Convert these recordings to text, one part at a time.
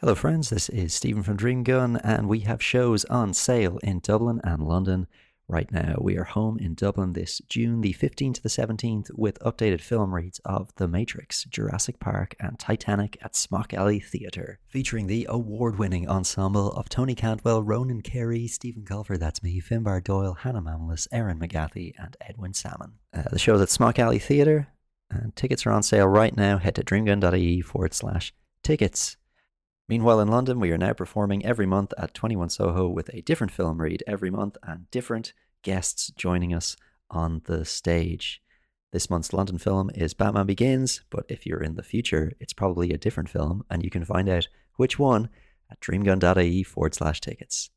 Hello, friends. This is Stephen from Dream Gun, and we have shows on sale in Dublin and London right now. We are home in Dublin this June the 15th to the 17th with updated film reads of The Matrix, Jurassic Park, and Titanic at Smock Alley Theatre, featuring the award winning ensemble of Tony Cantwell, Ronan Carey, Stephen Colfer, that's me, Finbar Doyle, Hannah Mamalis, Erin McGathy, and Edwin Salmon. Uh, the show's at Smock Alley Theatre, and tickets are on sale right now. Head to dreamgun.ie forward slash tickets. Meanwhile, in London, we are now performing every month at 21 Soho with a different film read every month and different guests joining us on the stage. This month's London film is Batman Begins, but if you're in the future, it's probably a different film, and you can find out which one at dreamgun.ie forward slash tickets.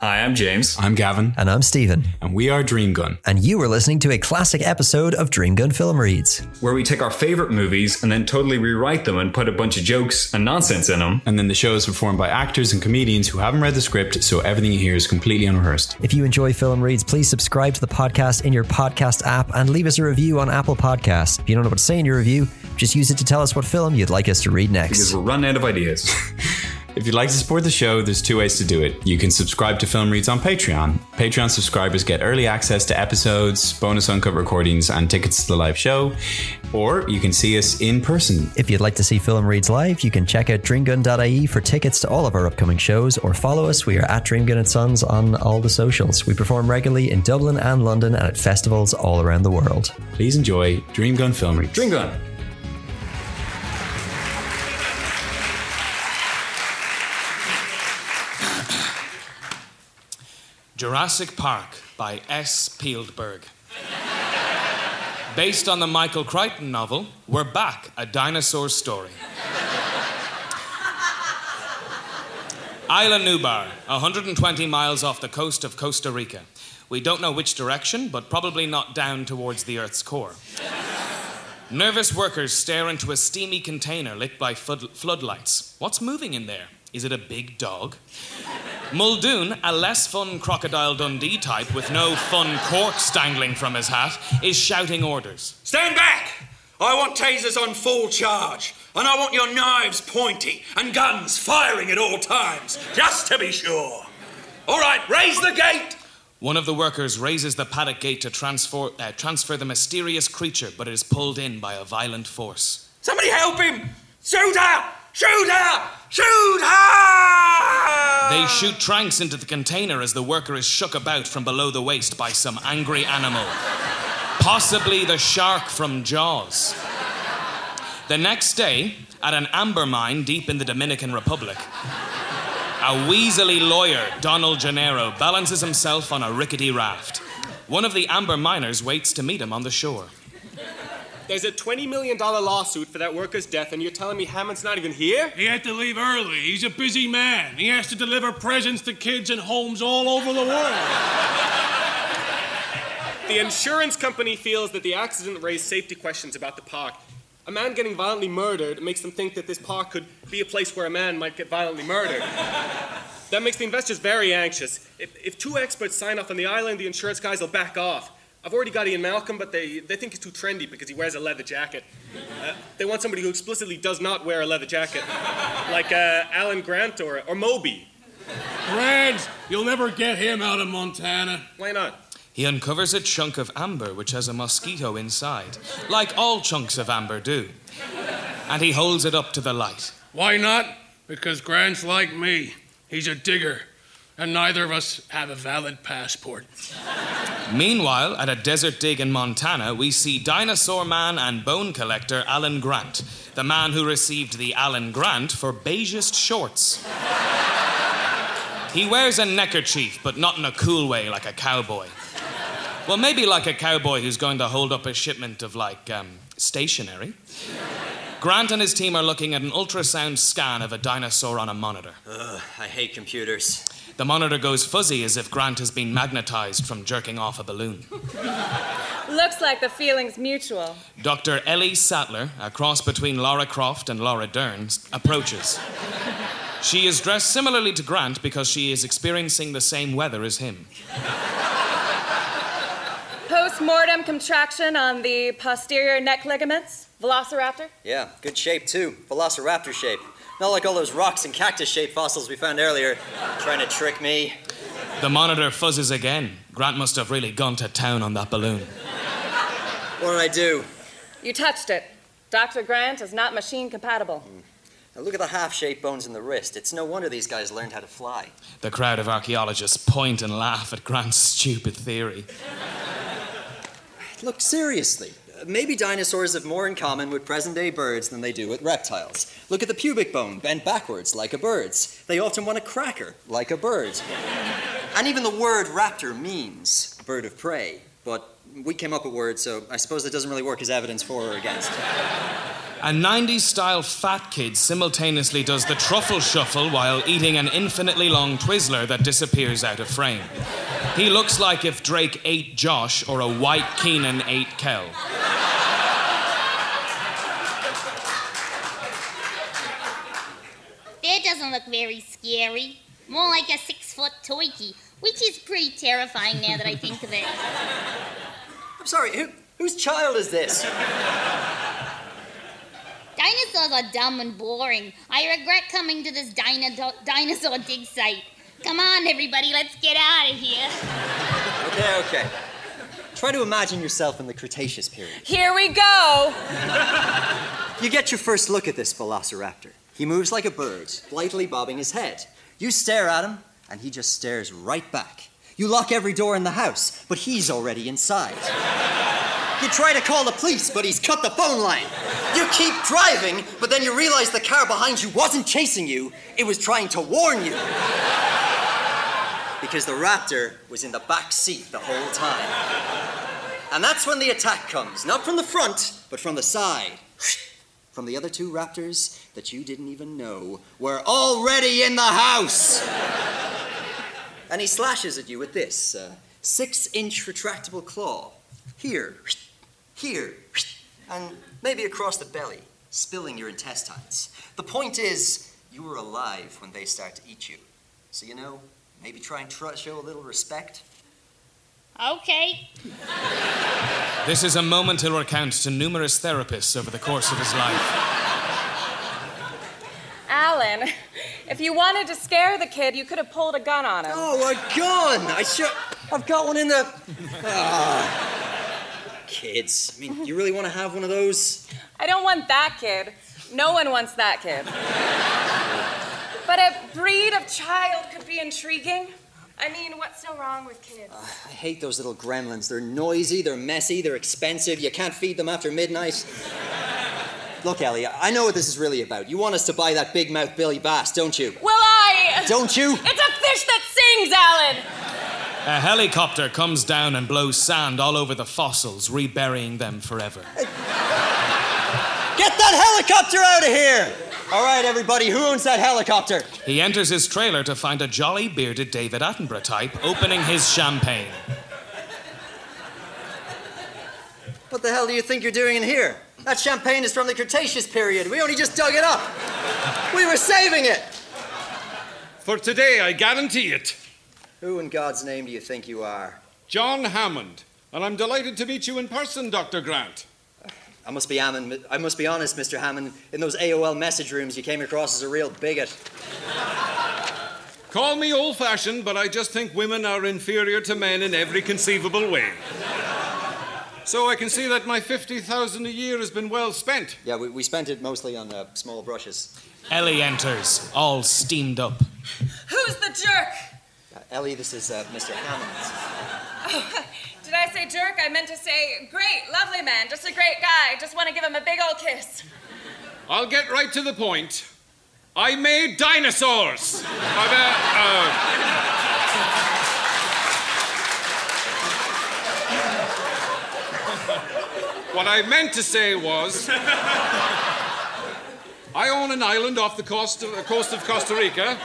Hi, I'm James. I'm Gavin, And I'm Stephen. and we are Dream Gun. And you are listening to a classic episode of Dream Gun Film Reads. Where we take our favorite movies and then totally rewrite them and put a bunch of jokes and nonsense in them. And then the show is performed by actors and comedians who haven't read the script, so everything you hear is completely unrehearsed. If you enjoy Film Reads, please subscribe to the podcast in your podcast app and leave us a review on Apple Podcasts. If you don't know what to say in your review, just use it to tell us what film you'd like us to read Because next. we're running out of ideas. If you'd like to support the show, there's two ways to do it. You can subscribe to Film Reads on Patreon. Patreon subscribers get early access to episodes, bonus uncut recordings, and tickets to the live show. Or you can see us in person. If you'd like to see Film Reads live, you can check out dreamgun.ie for tickets to all of our upcoming shows or follow us. We are at Dreamgun and Sons on all the socials. We perform regularly in Dublin and London and at festivals all around the world. Please enjoy Dreamgun Film Reads. Dream Jurassic Park by S. Pieldberg. Based on the Michael Crichton novel, We're Back, a Dinosaur Story. Isla Nublar, 120 miles off the coast of Costa Rica. We don't know which direction, but probably not down towards the Earth's core. Nervous workers stare into a steamy container lit by flood- floodlights. What's moving in there? Is it a big dog? Muldoon, a less fun Crocodile Dundee type with no fun corks dangling from his hat, is shouting orders. Stand back! I want tasers on full charge, and I want your knives pointy and guns firing at all times, just to be sure. All right, raise the gate! One of the workers raises the paddock gate to transfer, uh, transfer the mysterious creature, but it is pulled in by a violent force. Somebody help him! Shoot her! Shoot her! Shoot her! They shoot tranks into the container as the worker is shook about from below the waist by some angry animal. Possibly the shark from Jaws. The next day, at an amber mine deep in the Dominican Republic, a weaselly lawyer, Donald Gennaro, balances himself on a rickety raft. One of the amber miners waits to meet him on the shore. There's a $20 million lawsuit for that worker's death, and you're telling me Hammond's not even here? He had to leave early. He's a busy man. He has to deliver presents to kids in homes all over the world. The insurance company feels that the accident raised safety questions about the park. A man getting violently murdered makes them think that this park could be a place where a man might get violently murdered. that makes the investors very anxious. If, if two experts sign off on the island, the insurance guys will back off. I've already got Ian Malcolm, but they, they think he's too trendy because he wears a leather jacket. Uh, they want somebody who explicitly does not wear a leather jacket, like uh, Alan Grant or, or Moby. Grant, you'll never get him out of Montana. Why not? He uncovers a chunk of amber which has a mosquito inside, like all chunks of amber do. And he holds it up to the light. Why not? Because Grant's like me. He's a digger. And neither of us have a valid passport. Meanwhile, at a desert dig in Montana, we see dinosaur man and bone collector Alan Grant, the man who received the Alan Grant for beigest shorts. He wears a neckerchief, but not in a cool way like a cowboy. Well, maybe like a cowboy who's going to hold up a shipment of, like, um, stationery. Grant and his team are looking at an ultrasound scan of a dinosaur on a monitor. Ugh, I hate computers. The monitor goes fuzzy as if Grant has been magnetized from jerking off a balloon. Looks like the feeling's mutual. Dr. Ellie Sattler, a cross between Laura Croft and Laura Dern, approaches. She is dressed similarly to Grant because she is experiencing the same weather as him. Post mortem contraction on the posterior neck ligaments. Velociraptor? Yeah, good shape too. Velociraptor shape. Not like all those rocks and cactus shaped fossils we found earlier. Trying to trick me. The monitor fuzzes again. Grant must have really gone to town on that balloon. What did I do? You touched it. Dr. Grant is not machine compatible. Hmm. Now look at the half shaped bones in the wrist. It's no wonder these guys learned how to fly. The crowd of archaeologists point and laugh at Grant's stupid theory. Look, seriously. Maybe dinosaurs have more in common with present day birds than they do with reptiles. Look at the pubic bone, bent backwards, like a bird's. They often want a cracker, like a bird. and even the word raptor means bird of prey. But we came up with words, so I suppose it doesn't really work as evidence for or against. A 90s style fat kid simultaneously does the truffle shuffle while eating an infinitely long Twizzler that disappears out of frame. He looks like if Drake ate Josh or a white Keenan ate Kel. That doesn't look very scary. More like a six foot toiki, which is pretty terrifying now that I think of it. I'm sorry, who, whose child is this? Dinosaurs are dumb and boring. I regret coming to this dino- dinosaur dig site. Come on, everybody, let's get out of here. Okay, okay. Try to imagine yourself in the Cretaceous period. Here we go. You get your first look at this velociraptor. He moves like a bird, lightly bobbing his head. You stare at him, and he just stares right back. You lock every door in the house, but he's already inside. You try to call the police, but he's cut the phone line. You keep driving, but then you realize the car behind you wasn't chasing you, it was trying to warn you. Because the raptor was in the back seat the whole time. And that's when the attack comes, not from the front, but from the side. From the other two raptors that you didn't even know were already in the house. and he slashes at you with this uh, six inch retractable claw. Here, here, and maybe across the belly, spilling your intestines. The point is, you were alive when they start to eat you. So, you know, maybe try and tr- show a little respect. Okay. This is a moment he'll recount to numerous therapists over the course of his life. Alan, if you wanted to scare the kid, you could have pulled a gun on him. Oh, a gun! I should. I've got one in the. Ah. Kids. I mean, you really want to have one of those? I don't want that kid. No one wants that kid. but a breed of child could be intriguing. I mean, what's so wrong with kids? I hate those little gremlins. They're noisy, they're messy, they're expensive. You can't feed them after midnight. Look, Ellie, I know what this is really about. You want us to buy that big mouth Billy Bass, don't you? Will I? Don't you? It's a fish that sings, Alan! A helicopter comes down and blows sand all over the fossils, reburying them forever. Get that helicopter out of here! All right, everybody, who owns that helicopter? He enters his trailer to find a jolly bearded David Attenborough type opening his champagne. What the hell do you think you're doing in here? That champagne is from the Cretaceous period. We only just dug it up. We were saving it. For today, I guarantee it. Who in God's name do you think you are? John Hammond. And I'm delighted to meet you in person, Dr. Grant. I must be Hammond. I must be honest, Mr. Hammond. In those AOL message rooms, you came across as a real bigot. Call me old fashioned, but I just think women are inferior to men in every conceivable way. So I can see that my 50,000 a year has been well spent. Yeah, we, we spent it mostly on uh, small brushes. Ellie enters, all steamed up. Who's the jerk? Uh, Ellie, this is uh, Mr. Hammond. Oh, did I say jerk? I meant to say great, lovely man, just a great guy. Just want to give him a big old kiss. I'll get right to the point. I made dinosaurs. I've, uh, uh, what I meant to say was I own an island off the coast of, coast of Costa Rica.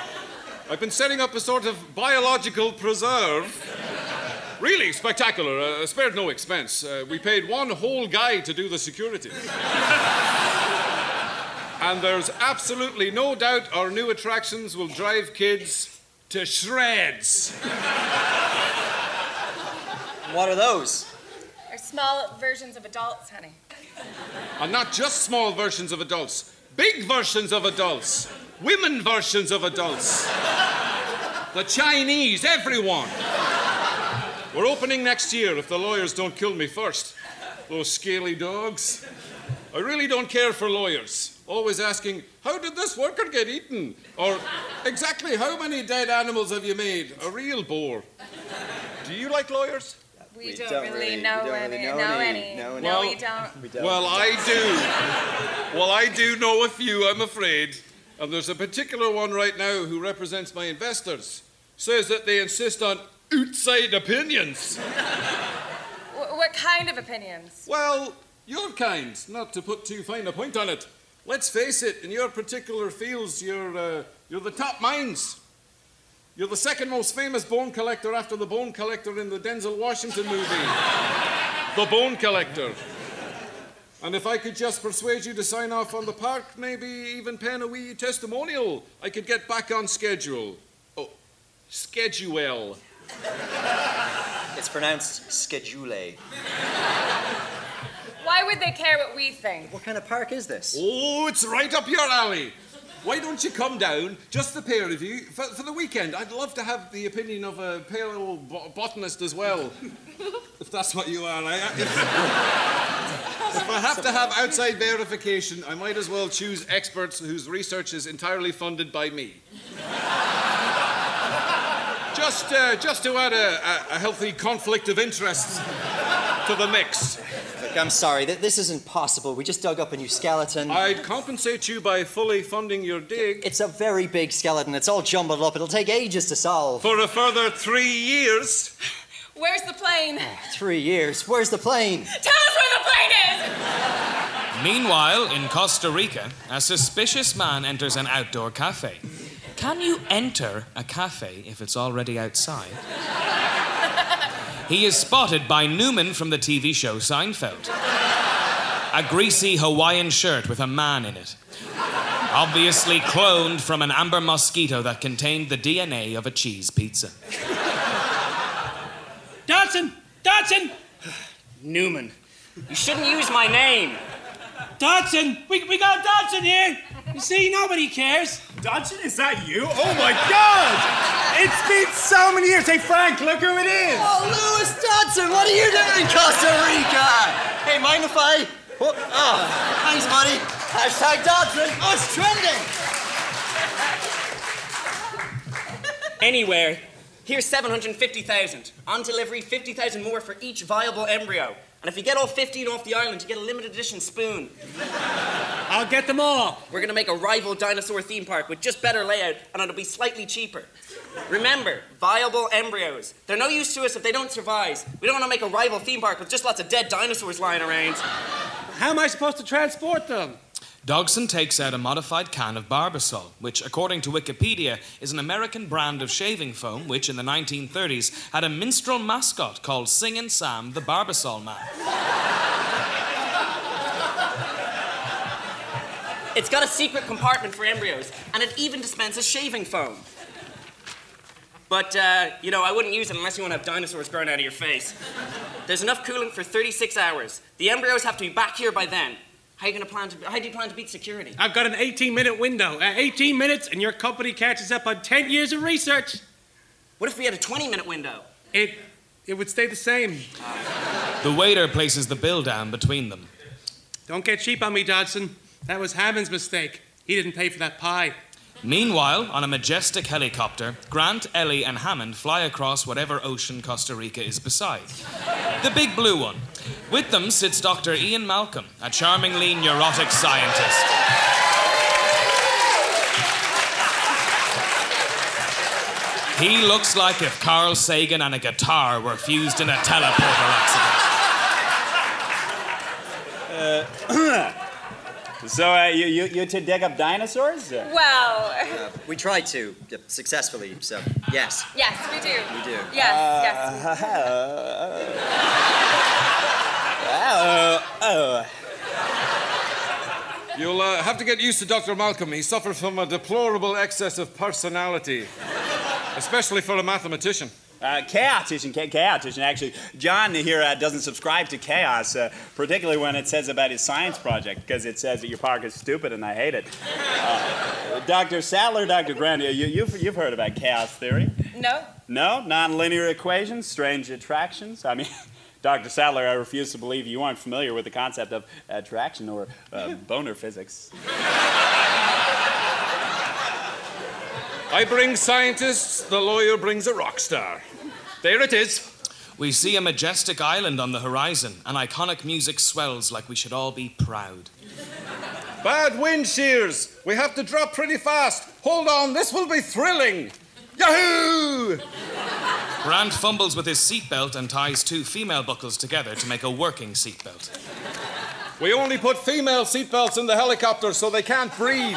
I've been setting up a sort of biological preserve. Really spectacular, uh, spared no expense. Uh, we paid one whole guy to do the security. and there's absolutely no doubt our new attractions will drive kids to shreds. What are those? Small versions of adults, honey. And not just small versions of adults, big versions of adults, women versions of adults, the Chinese, everyone. We're opening next year if the lawyers don't kill me first. Those scaly dogs. I really don't care for lawyers. Always asking, how did this worker get eaten? Or exactly how many dead animals have you made? A real bore. Do you like lawyers? We, don't, really know, any, know, any. No, Well- we don't. Well, I do. Well, I do know a few, I'm afraid. And there's a particular one right now who represents my investors. Says that they insist on outside opinions. What kind of opinions? Well, your kind, not to put too fine a point on it. Let's face it, in your particular fields, you're, uh, you're the top minds. You're the second most famous bone collector after the bone collector in the Denzel Washington movie, The Bone Collector. And if I could just persuade you to sign off on the park, maybe even pen a wee testimonial, I could get back on schedule. Oh, schedule. It's pronounced schedule. Why would they care what we think? What kind of park is this? Oh, it's right up your alley. Why don't you come down, just the pair of you, for, for the weekend? I'd love to have the opinion of a pale bo- botanist as well, if that's what you are. I, if, if I have to have outside verification, I might as well choose experts whose research is entirely funded by me. Just, uh, just to add a, a, a healthy conflict of interest to the mix. Look, I'm sorry, th- this isn't possible. We just dug up a new skeleton. I'd compensate you by fully funding your dig. It's a very big skeleton. It's all jumbled up. It'll take ages to solve. For a further three years. Where's the plane? Ah, three years. Where's the plane? Tell us where the plane is! Meanwhile, in Costa Rica, a suspicious man enters an outdoor cafe. Can you enter a cafe if it's already outside? He is spotted by Newman from the TV show Seinfeld. A greasy Hawaiian shirt with a man in it. Obviously cloned from an amber mosquito that contained the DNA of a cheese pizza. Dodgson! Dodgson! Newman. You shouldn't use my name. Dodgson! We, we got Dodgson here! You see, nobody cares. Dodgson, is that you? Oh my god! It's been so many years. Hey, Frank, look who it is! Oh, Lewis Dodgson, what are you doing in Costa Rica? Hey, mind if I. Oh, oh, thanks, buddy. Hashtag Dodgson. Oh, it's trending. Anywhere. Here's 750,000. On delivery, 50,000 more for each viable embryo. And if you get all 15 off the island, you get a limited edition spoon. I'll get them all. We're gonna make a rival dinosaur theme park with just better layout, and it'll be slightly cheaper. Remember, viable embryos. They're no use to us if they don't survive. We don't wanna make a rival theme park with just lots of dead dinosaurs lying around. How am I supposed to transport them? Dodgson takes out a modified can of Barbasol, which, according to Wikipedia, is an American brand of shaving foam which, in the 1930s, had a minstrel mascot called Singin' Sam the Barbasol Man. It's got a secret compartment for embryos, and it even dispenses shaving foam. But, uh, you know, I wouldn't use it unless you want to have dinosaurs growing out of your face. There's enough coolant for 36 hours. The embryos have to be back here by then. How, you gonna plan to, how do you plan to beat security? I've got an 18 minute window. Uh, 18 minutes, and your company catches up on 10 years of research. What if we had a 20 minute window? It, it would stay the same. The waiter places the bill down between them. Don't get cheap on me, Dodgson. That was Hammond's mistake. He didn't pay for that pie. Meanwhile, on a majestic helicopter, Grant, Ellie, and Hammond fly across whatever ocean Costa Rica is beside. The big blue one. With them sits Dr. Ian Malcolm, a charmingly neurotic scientist. He looks like if Carl Sagan and a guitar were fused in a teleporter accident. so, uh, you, you, you to dig up dinosaurs? Uh, Well, Uh, we try to, uh, successfully, so yes. yes, we do. We do. Yes, yes. oh, oh. You'll uh, have to get used to Dr. Malcolm. He suffers from a deplorable excess of personality, especially for a mathematician. Uh, chaotician, cha- chaotician. Actually, John here uh, doesn't subscribe to chaos, uh, particularly when it says about his science project, because it says that your park is stupid and I hate it. Uh, Dr. Sattler, Dr. Grant, you, you've, you've heard about chaos theory. No? No? Nonlinear equations, strange attractions? I mean, Dr. Sattler, I refuse to believe you aren't familiar with the concept of attraction or uh, boner physics. I bring scientists, the lawyer brings a rock star. There it is. We see a majestic island on the horizon, and iconic music swells like we should all be proud. Bad wind shears. We have to drop pretty fast. Hold on, this will be thrilling. Yahoo! Grant fumbles with his seatbelt and ties two female buckles together to make a working seatbelt. We only put female seatbelts in the helicopter so they can't breathe.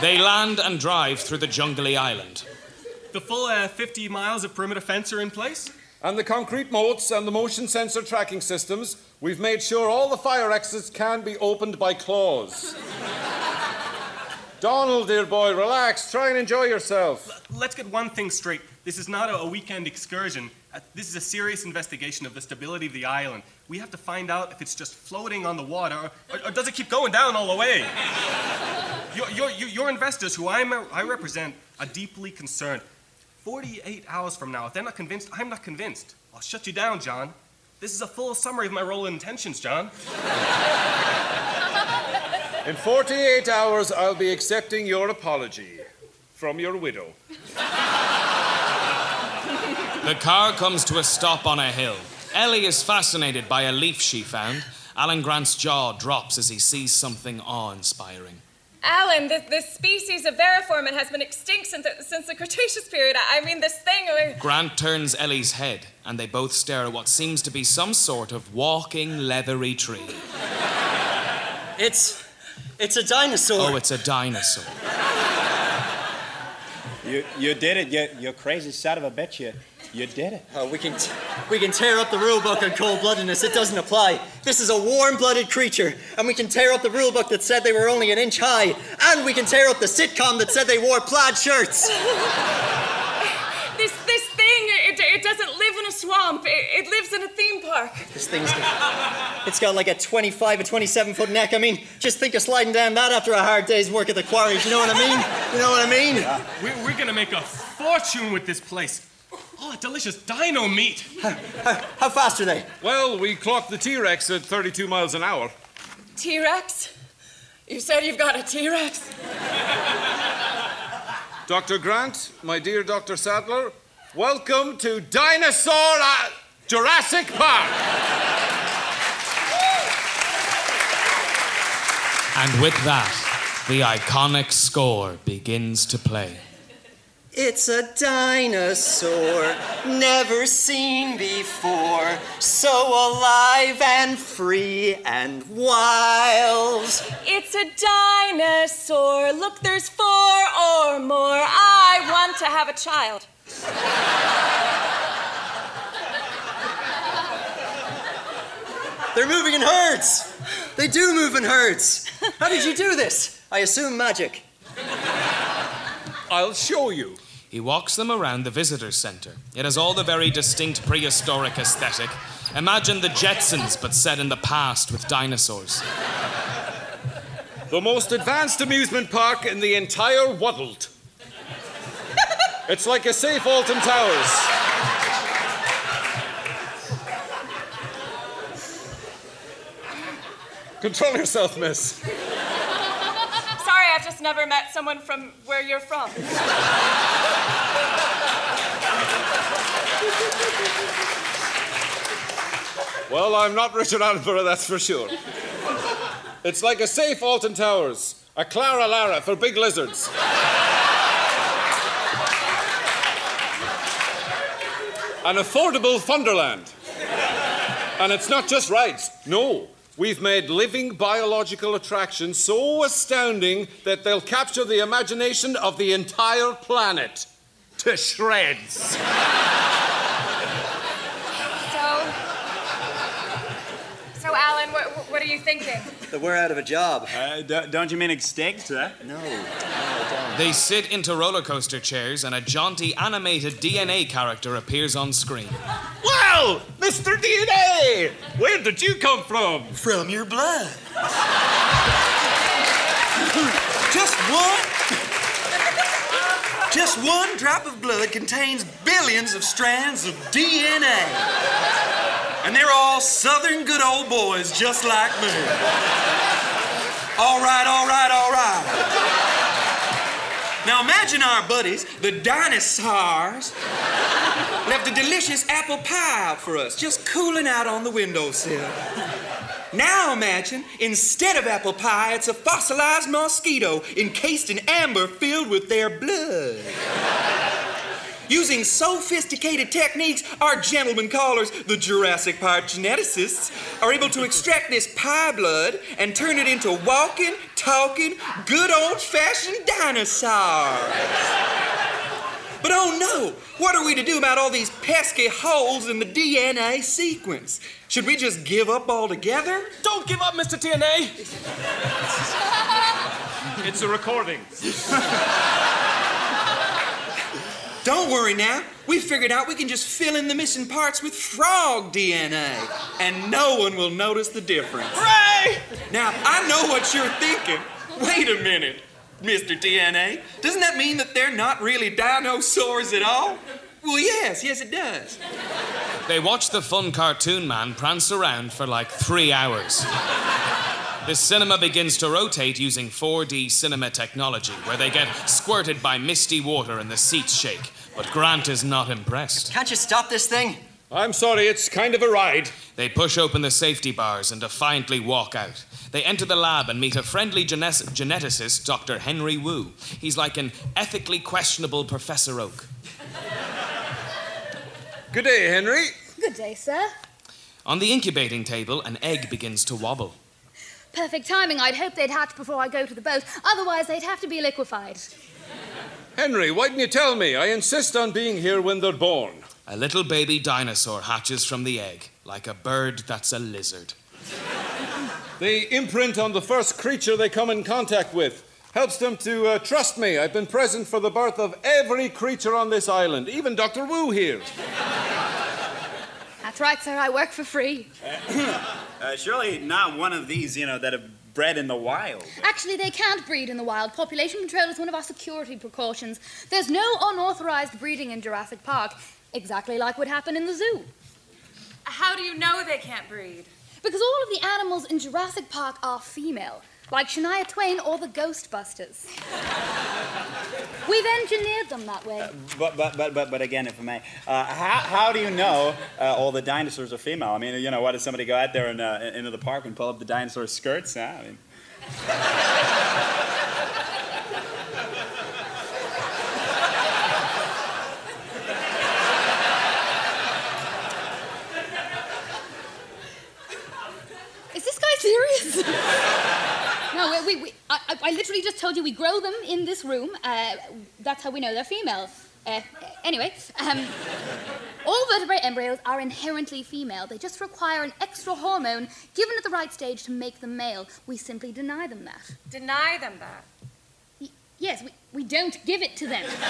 They land and drive through the jungly island. The full uh, 50 miles of perimeter fence are in place? And the concrete moats and the motion sensor tracking systems, we've made sure all the fire exits can be opened by claws. Donald, dear boy, relax. Try and enjoy yourself. Let's get one thing straight. This is not a, a weekend excursion. This is a serious investigation of the stability of the island. We have to find out if it's just floating on the water or, or, does it keep going down all the way? your, your, your, your investors, who I'm, I represent, are deeply concerned. 48 hours from now, if they're not convinced, I'm not convinced. I'll shut you down, John. This is a full summary of my role and intentions, John. In 48 hours, I'll be accepting your apology from your widow. The car comes to a stop on a hill. Ellie is fascinated by a leaf she found. Alan Grant's jaw drops as he sees something awe inspiring. Alan, this, this species of veriformin has been extinct since the, since the Cretaceous period. I I mean, this thing. uh, Grant turns Ellie's head, and they both stare at what seems to be some sort of walking leathery tree. It's. It's a dinosaur. Oh, it's a dinosaur. You, you did it, you, you crazy son of a bitch. You, you did it. Oh, we can, t- we can tear up the rule book on cold bloodedness. It doesn't apply. This is a warm blooded creature, and we can tear up the rule book that said they were only an inch high, and we can tear up the sitcom that said they wore plaid shirts. This, this thing, it, it doesn't live in a swamp. It, it lives in a theme park. This thing's got, it's got like a 25 or 27 foot neck. I mean, just think of sliding down that after a hard day's work at the quarries. You know what I mean? You know what I mean? We're, we're gonna make a fortune with this place. Oh, delicious dino meat. How fast are they? Well, we clocked the T Rex at 32 miles an hour. T Rex? You said you've got a T Rex? Dr. Grant, my dear Dr. Sattler, welcome to Dinosaur uh, Jurassic Park. And with that, the iconic score begins to play. It's a dinosaur, never seen before, so alive and free and wild. It's a dinosaur. Look, there's four or more. I want to have a child. They're moving in herds. They do move in herds. How did you do this? I assume magic. I'll show you. He walks them around the visitor center. It has all the very distinct prehistoric aesthetic. Imagine the Jetsons, but set in the past with dinosaurs. The most advanced amusement park in the entire world. It's like a safe Alton Towers. Control yourself, miss. Sorry, I've just never met someone from where you're from. Well, I'm not Richard Attenborough, that's for sure. It's like a safe Alton Towers, a Clara Lara for big lizards. An affordable Thunderland. And it's not just rides. No, we've made living biological attractions so astounding that they'll capture the imagination of the entire planet to shreds. So. So, Alan, what, what are you thinking? That we're out of a job. Uh, don't you mean extinct? Huh? No. no. They sit into roller coaster chairs, and a jaunty animated DNA character appears on screen. Well, Mr. DNA, where did you come from? From your blood. Just one. Just one drop of blood contains billions of strands of DNA. And they're all southern good old boys just like me. All right, all right, all right. Now imagine our buddies, the dinosaurs, left a delicious apple pie out for us, just cooling out on the windowsill. Now imagine, instead of apple pie, it's a fossilized mosquito encased in amber filled with their blood. Using sophisticated techniques, our gentlemen callers, the Jurassic Park geneticists, are able to extract this pie blood and turn it into walking, talking, good old fashioned dinosaurs. But oh no, what are we to do about all these pesky holes in the DNA sequence? Should we just give up altogether? Don't give up, Mr. TNA! It's a recording. Don't worry now. We figured out we can just fill in the missing parts with frog DNA, and no one will notice the difference. Hooray! Now, I know what you're thinking. Wait a minute, Mr. DNA. Doesn't that mean that they're not really dinosaurs at all? Well, yes, yes, it does. They watch the fun cartoon man prance around for like three hours. The cinema begins to rotate using 4D cinema technology, where they get squirted by misty water and the seats shake. But Grant is not impressed. Can't you stop this thing? I'm sorry, it's kind of a ride. They push open the safety bars and defiantly walk out. They enter the lab and meet a friendly gene- geneticist, Dr. Henry Wu. He's like an ethically questionable Professor Oak. Good day, Henry. Good day, sir. On the incubating table, an egg begins to wobble. Perfect timing. I'd hope they'd hatch before I go to the boat. Otherwise, they'd have to be liquefied. Henry, why didn't you tell me? I insist on being here when they're born. A little baby dinosaur hatches from the egg, like a bird that's a lizard. They imprint on the first creature they come in contact with. Helps them to uh, trust me. I've been present for the birth of every creature on this island, even Dr. Wu here. That's right, sir. I work for free. Uh, surely not one of these, you know, that have bred in the wild. Actually, they can't breed in the wild. Population control is one of our security precautions. There's no unauthorized breeding in Jurassic Park, exactly like would happen in the zoo. How do you know they can't breed? Because all of the animals in Jurassic Park are female, like Shania Twain or the Ghostbusters. We've engineered them that way. But, but, but, but, but again, if I may, uh, how, how do you know uh, all the dinosaurs are female? I mean, you know, why does somebody go out there and, uh, into the park and pull up the dinosaur skirts? Huh? I mean, Is this guy serious? No, we, we, I, I- I literally just told you we grow them in this room. Uh, that's how we know they're female. Uh, anyway, um, all vertebrate embryos are inherently female. They just require an extra hormone given at the right stage to make them male. We simply deny them that. Deny them that. Y- yes, we, we don't give it to them.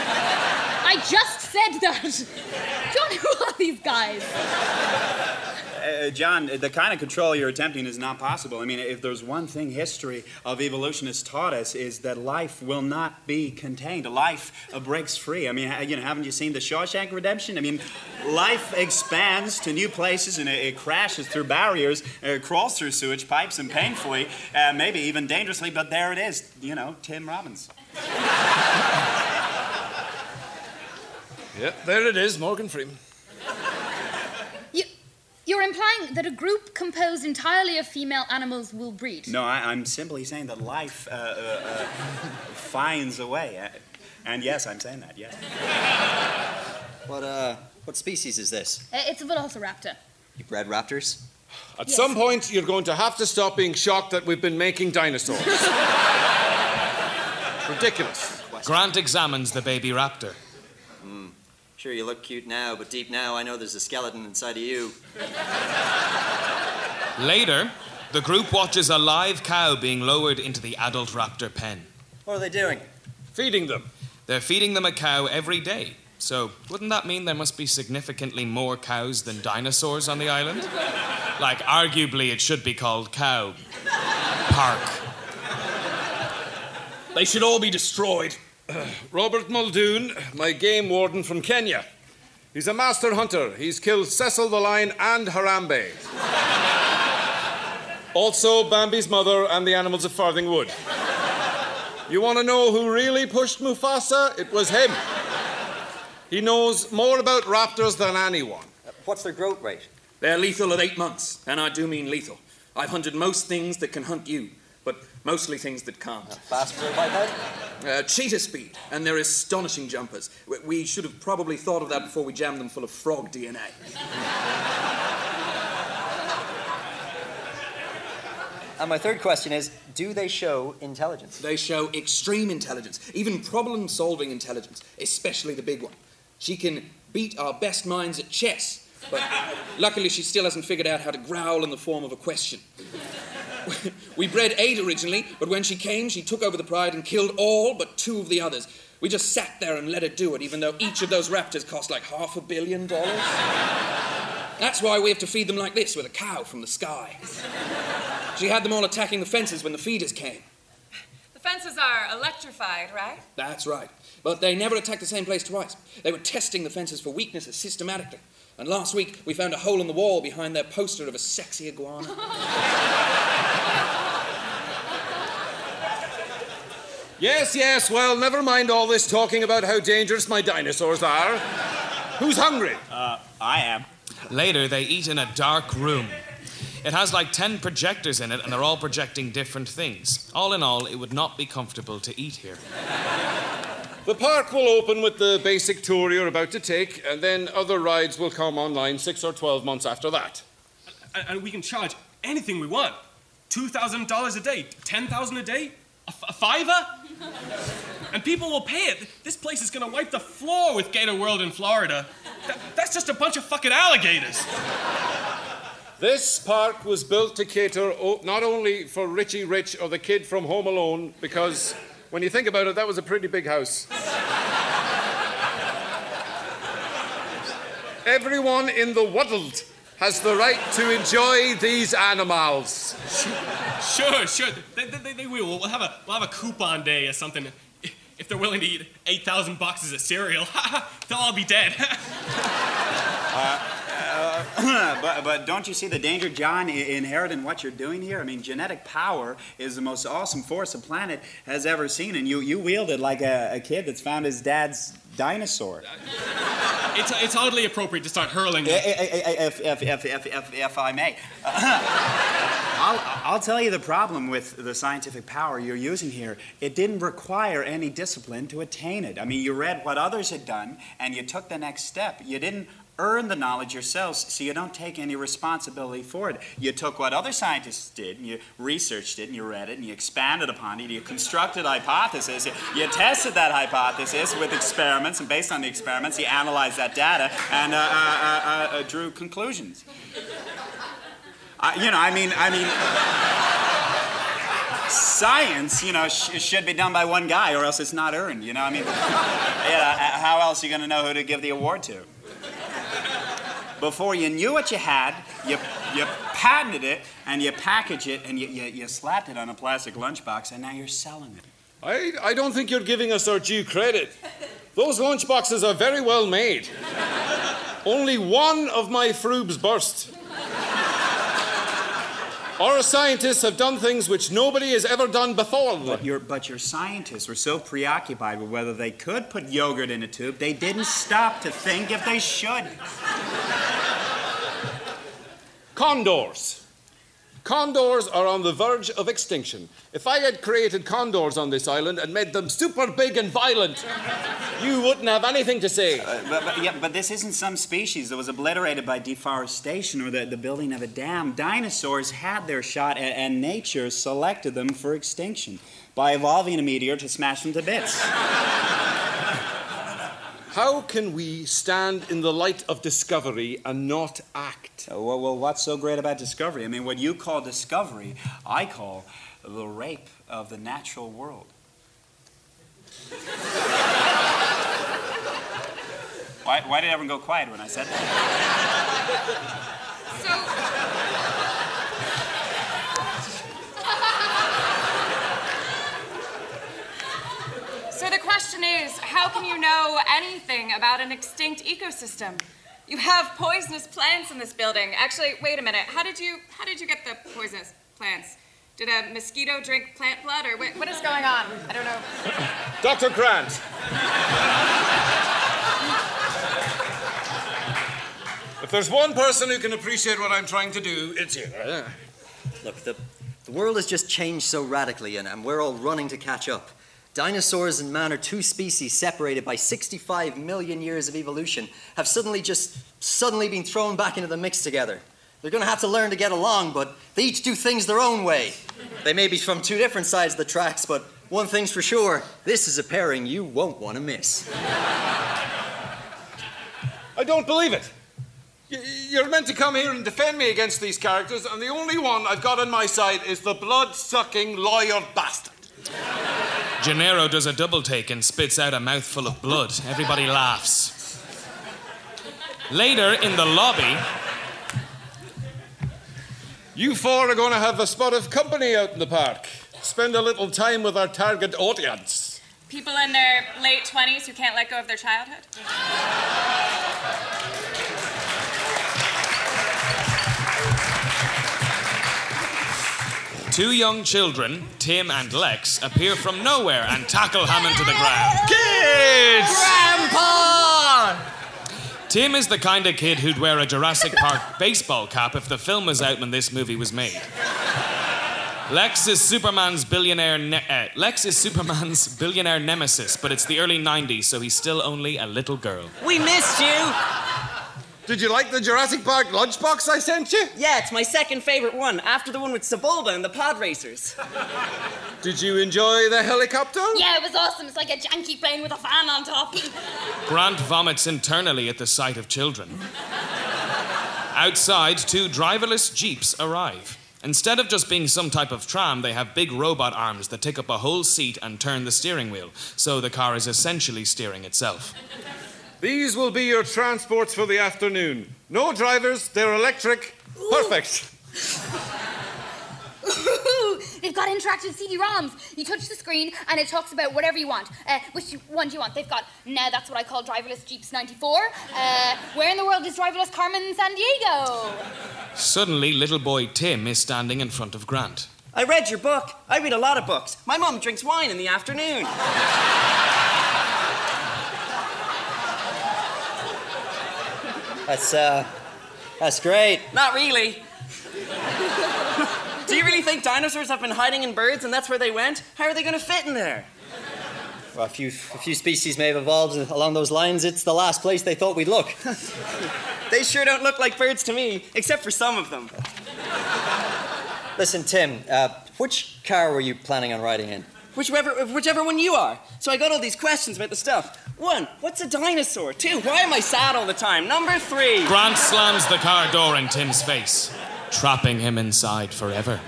I just said that. John, who are these guys? Uh, John, the kind of control you're attempting is not possible. I mean, if there's one thing history of evolution has taught us is that life will not be contained. Life uh, breaks free. I mean, you know, haven't you seen The Shawshank Redemption? I mean, life expands to new places and it, it crashes through barriers, uh, crawls through sewage pipes, and painfully, uh, maybe even dangerously. But there it is. You know, Tim Robbins. Yep, there it is, Morgan Freeman. You, you're implying that a group composed entirely of female animals will breed. No, I, I'm simply saying that life uh, uh, uh, finds a way. Uh, And yes, I'm saying that, yes. What, uh, what species is this? Uh, it's a velociraptor. You bred raptors? At Yes. some point, you're going to have to stop being shocked that we've been making dinosaurs. Ridiculous. Grant examines the baby raptor. Sure, you look cute now, but deep now, I know there's a skeleton inside of you. Later, the group watches a live cow being lowered into the adult raptor pen. What are they doing? Feeding them. They're feeding them a cow every day. So, wouldn't that mean there must be significantly more cows than dinosaurs on the island? Like, arguably, it should be called Cow Park. They should all be destroyed. Robert Muldoon, my game warden from Kenya. He's a master hunter. He's killed Cecil the lion and Harambe. also, Bambi's mother and the animals of Farthing Wood. You want to know who really pushed Mufasa? It was him. He knows more about raptors than anyone. Uh, what's their growth rate? They're lethal at eight months, and I do mean lethal. I've hunted most things that can hunt you, but mostly things that can't. Faster biped? Uh, cheetah speed, and they're astonishing jumpers. We- We should have probably thought of that before we jammed them full of frog DNA. And my third question is do they show intelligence? They show extreme intelligence, even problem solving intelligence, especially the big one. She can beat our best minds at chess, but luckily she still hasn't figured out how to growl in the form of a question. we bred eight originally, but when she came, she took over the pride and killed all but two of the others. We just sat there and let her do it, even though each of those raptors cost like half a billion dollars. That's why we have to feed them like this with a cow from the sky. She had them all attacking the fences when the feeders came. The fences are electrified, right? That's right. But they never attacked the same place twice. They were testing the fences for weaknesses systematically. And last week, we found a hole in the wall behind their poster of a sexy iguana. Yes, yes, well, never mind all this talking about how dangerous my dinosaurs are. Who's hungry? Uh, I am. Later, they eat in a dark room. It has like 10 projectors in it, and they're all projecting different things. All in all, it would not be comfortable to eat here. The park will open with the basic tour you're about to take, and then other rides will come online six or 12 months after that. And, and we can charge anything we want. $2,000 a day, 10000 a day, a, f- a fiver? And people will pay it. This place is gonna wipe the floor with Gator World in Florida. That- that's just a bunch of fucking alligators. This park was built to cater not only for Richie Rich or the kid from Home Alone, because when you think about it, that was a pretty big house. Everyone in the world has the right to enjoy these animals. Sure, sure. They, they, they, they will. We'll have a we'll have a coupon day or something. If they're willing to eat 8,000 boxes of cereal, they'll all be dead. Uh, but, but don't you see the danger, John, i- inherent in what you're doing here? I mean, genetic power is the most awesome force the planet has ever seen, and you, you wield it like a, a kid that's found his dad's dinosaur. it's, it's oddly appropriate to start hurling. I- I- I- If, if, if, if, if, if I may. I'll, I'll tell you the problem with the scientific power you're using here. It didn't require any discipline to attain it. I mean, you read what others had done and you took the next step. You didn't earn the knowledge yourselves, so you don't take any responsibility for it. You took what other scientists did and you researched it and you read it and you expanded upon it. You constructed hypotheses. You, tested that hypothesis with experiments, and based on the experiments, you analyzed that data and uh, uh, uh, uh, drew conclusions. You know, I mean, I mean, science, you know, sh- should be done by one guy, or else it's not earned. You know, I mean, yeah, uh, how else are you going to know who to give the award to? Before you knew what you had, you, you patented it, and you packaged it, and you, you, you slapped it on a plastic lunchbox, and now you're selling it. I, I don't think you're giving us our due credit. Those lunchboxes are very well made. Only one of my frubes burst. Our scientists have done things which nobody has ever done before. But your, but your scientists were so preoccupied with whether they could put yogurt in a tube, they didn't stop to think if they should. Condors. Condors are on the verge of extinction. If I had created condors on this island and made them super big and violent, you wouldn't have anything to say. Uh, but, but, yeah, but this isn't some species that was obliterated by deforestation or the, the building of a dam. Dinosaurs had their shot, and, and nature selected them for extinction by evolving a meteor to smash them to bits. How can we stand in the light of discovery and not act? Uh, well, well, what's so great about discovery? I mean, what you call discovery, I call the rape of the natural world. Why, why did everyone go quiet when I said that? So the question is, how can you know anything about an extinct ecosystem? You have poisonous plants in this building. Actually, wait a minute. How did you how did you get the poisonous plants? Did a mosquito drink plant blood, or what, what is going on? I don't know. Dr. Grant. if there's one person who can appreciate what I'm trying to do, it's you. Uh, look, the, the world has just changed so radically, and, and we're all running to catch up. Dinosaurs and man are two species separated by 65 million years of evolution, have suddenly just suddenly been thrown back into the mix together. They're going to have to learn to get along, but they each do things their own way. They may be from two different sides of the tracks, but one thing's for sure this is a pairing you won't want to miss. I don't believe it. You're meant to come here and defend me against these characters, and the only one I've got on my side is the blood sucking lawyer bastard. Gennaro does a double take and spits out a mouthful of blood. Everybody laughs. Later in the lobby, You four are going to have a spot of company out in the park. Spend a little time with our target audience. People in their late 20s who can't let go of their childhood? Two young children, Tim and Lex, appear from nowhere and tackle Hammond to the ground. Kids! Grandpa! Tim is the kind of kid who'd wear a Jurassic Park baseball cap if the film was out when this movie was made. Lex is Superman's billionaire. Ne- uh, Lex is Superman's billionaire nemesis, but it's the early '90s, so he's still only a little girl. We missed you. Did you like the Jurassic Park lunchbox I sent you? Yeah, it's my second favorite one, after the one with Sebulba and the pod racers. Did you enjoy the helicopter? Yeah, it was awesome. It's like a janky plane with a fan on top. Grant vomits internally at the sight of children. Outside, two driverless jeeps arrive. Instead of just being some type of tram, they have big robot arms that take up a whole seat and turn the steering wheel, so the car is essentially steering itself. These will be your transports for the afternoon. No drivers, they're electric. Perfect. They've got interactive CD-ROMs. You touch the screen and it talks about whatever you want. Uh, which one do you want? They've got now that's what I call driverless Jeeps 94. Uh, where in the world is driverless Carmen Sandiego? Suddenly, little boy Tim is standing in front of Grant. I read your book. I read a lot of books. My mom drinks wine in the afternoon. That's, uh, that's great. Not really. Do you really think dinosaurs have been hiding in birds and that's where they went? How are they going to fit in there? Well, a few, a few species may have evolved along those lines. It's the last place they thought we'd look. They sure don't look like birds to me, except for some of them. Listen, Tim, uh, which car were you planning on riding in? Whichever, whichever one you are. So I got all these questions about the stuff. One, what's a dinosaur? Two, why am I sad all the time? Number three. Grant slams the car door in Tim's face, trapping him inside forever.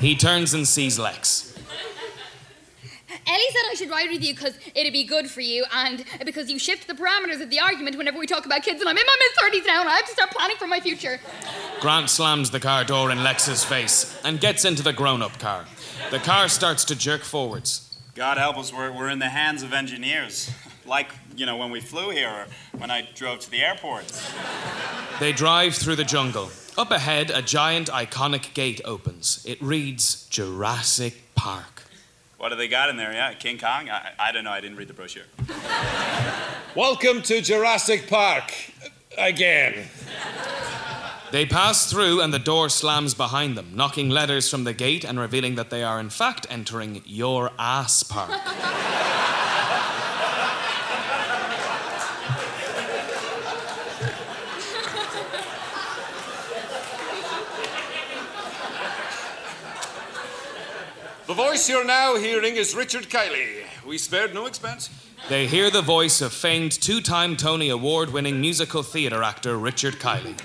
He turns and sees Lex. Ellie said I should ride with you because it'd be good for you and because you shift the parameters of the argument whenever we talk about kids and I'm in my mid 30s now and I have to start planning for my future. Grant slams the car door in Lex's face and gets into the grown up car. The car starts to jerk forwards. God help us, we're, we're in the hands of engineers. Like, you know, when we flew here or when I drove to the airport. They drive through the jungle. Up ahead, a giant, iconic gate opens. It reads Jurassic Park. What do they got in there? Yeah, King Kong? I, I don't know, I didn't read the brochure. Welcome to Jurassic Park. Again. They pass through, and the door slams behind them, knocking letters from the gate and revealing that they are, in fact, entering your ass park. The voice you're now hearing is Richard Kiley. We spared no expense. They hear the voice of famed two time Tony Award winning musical theater actor Richard Kiley.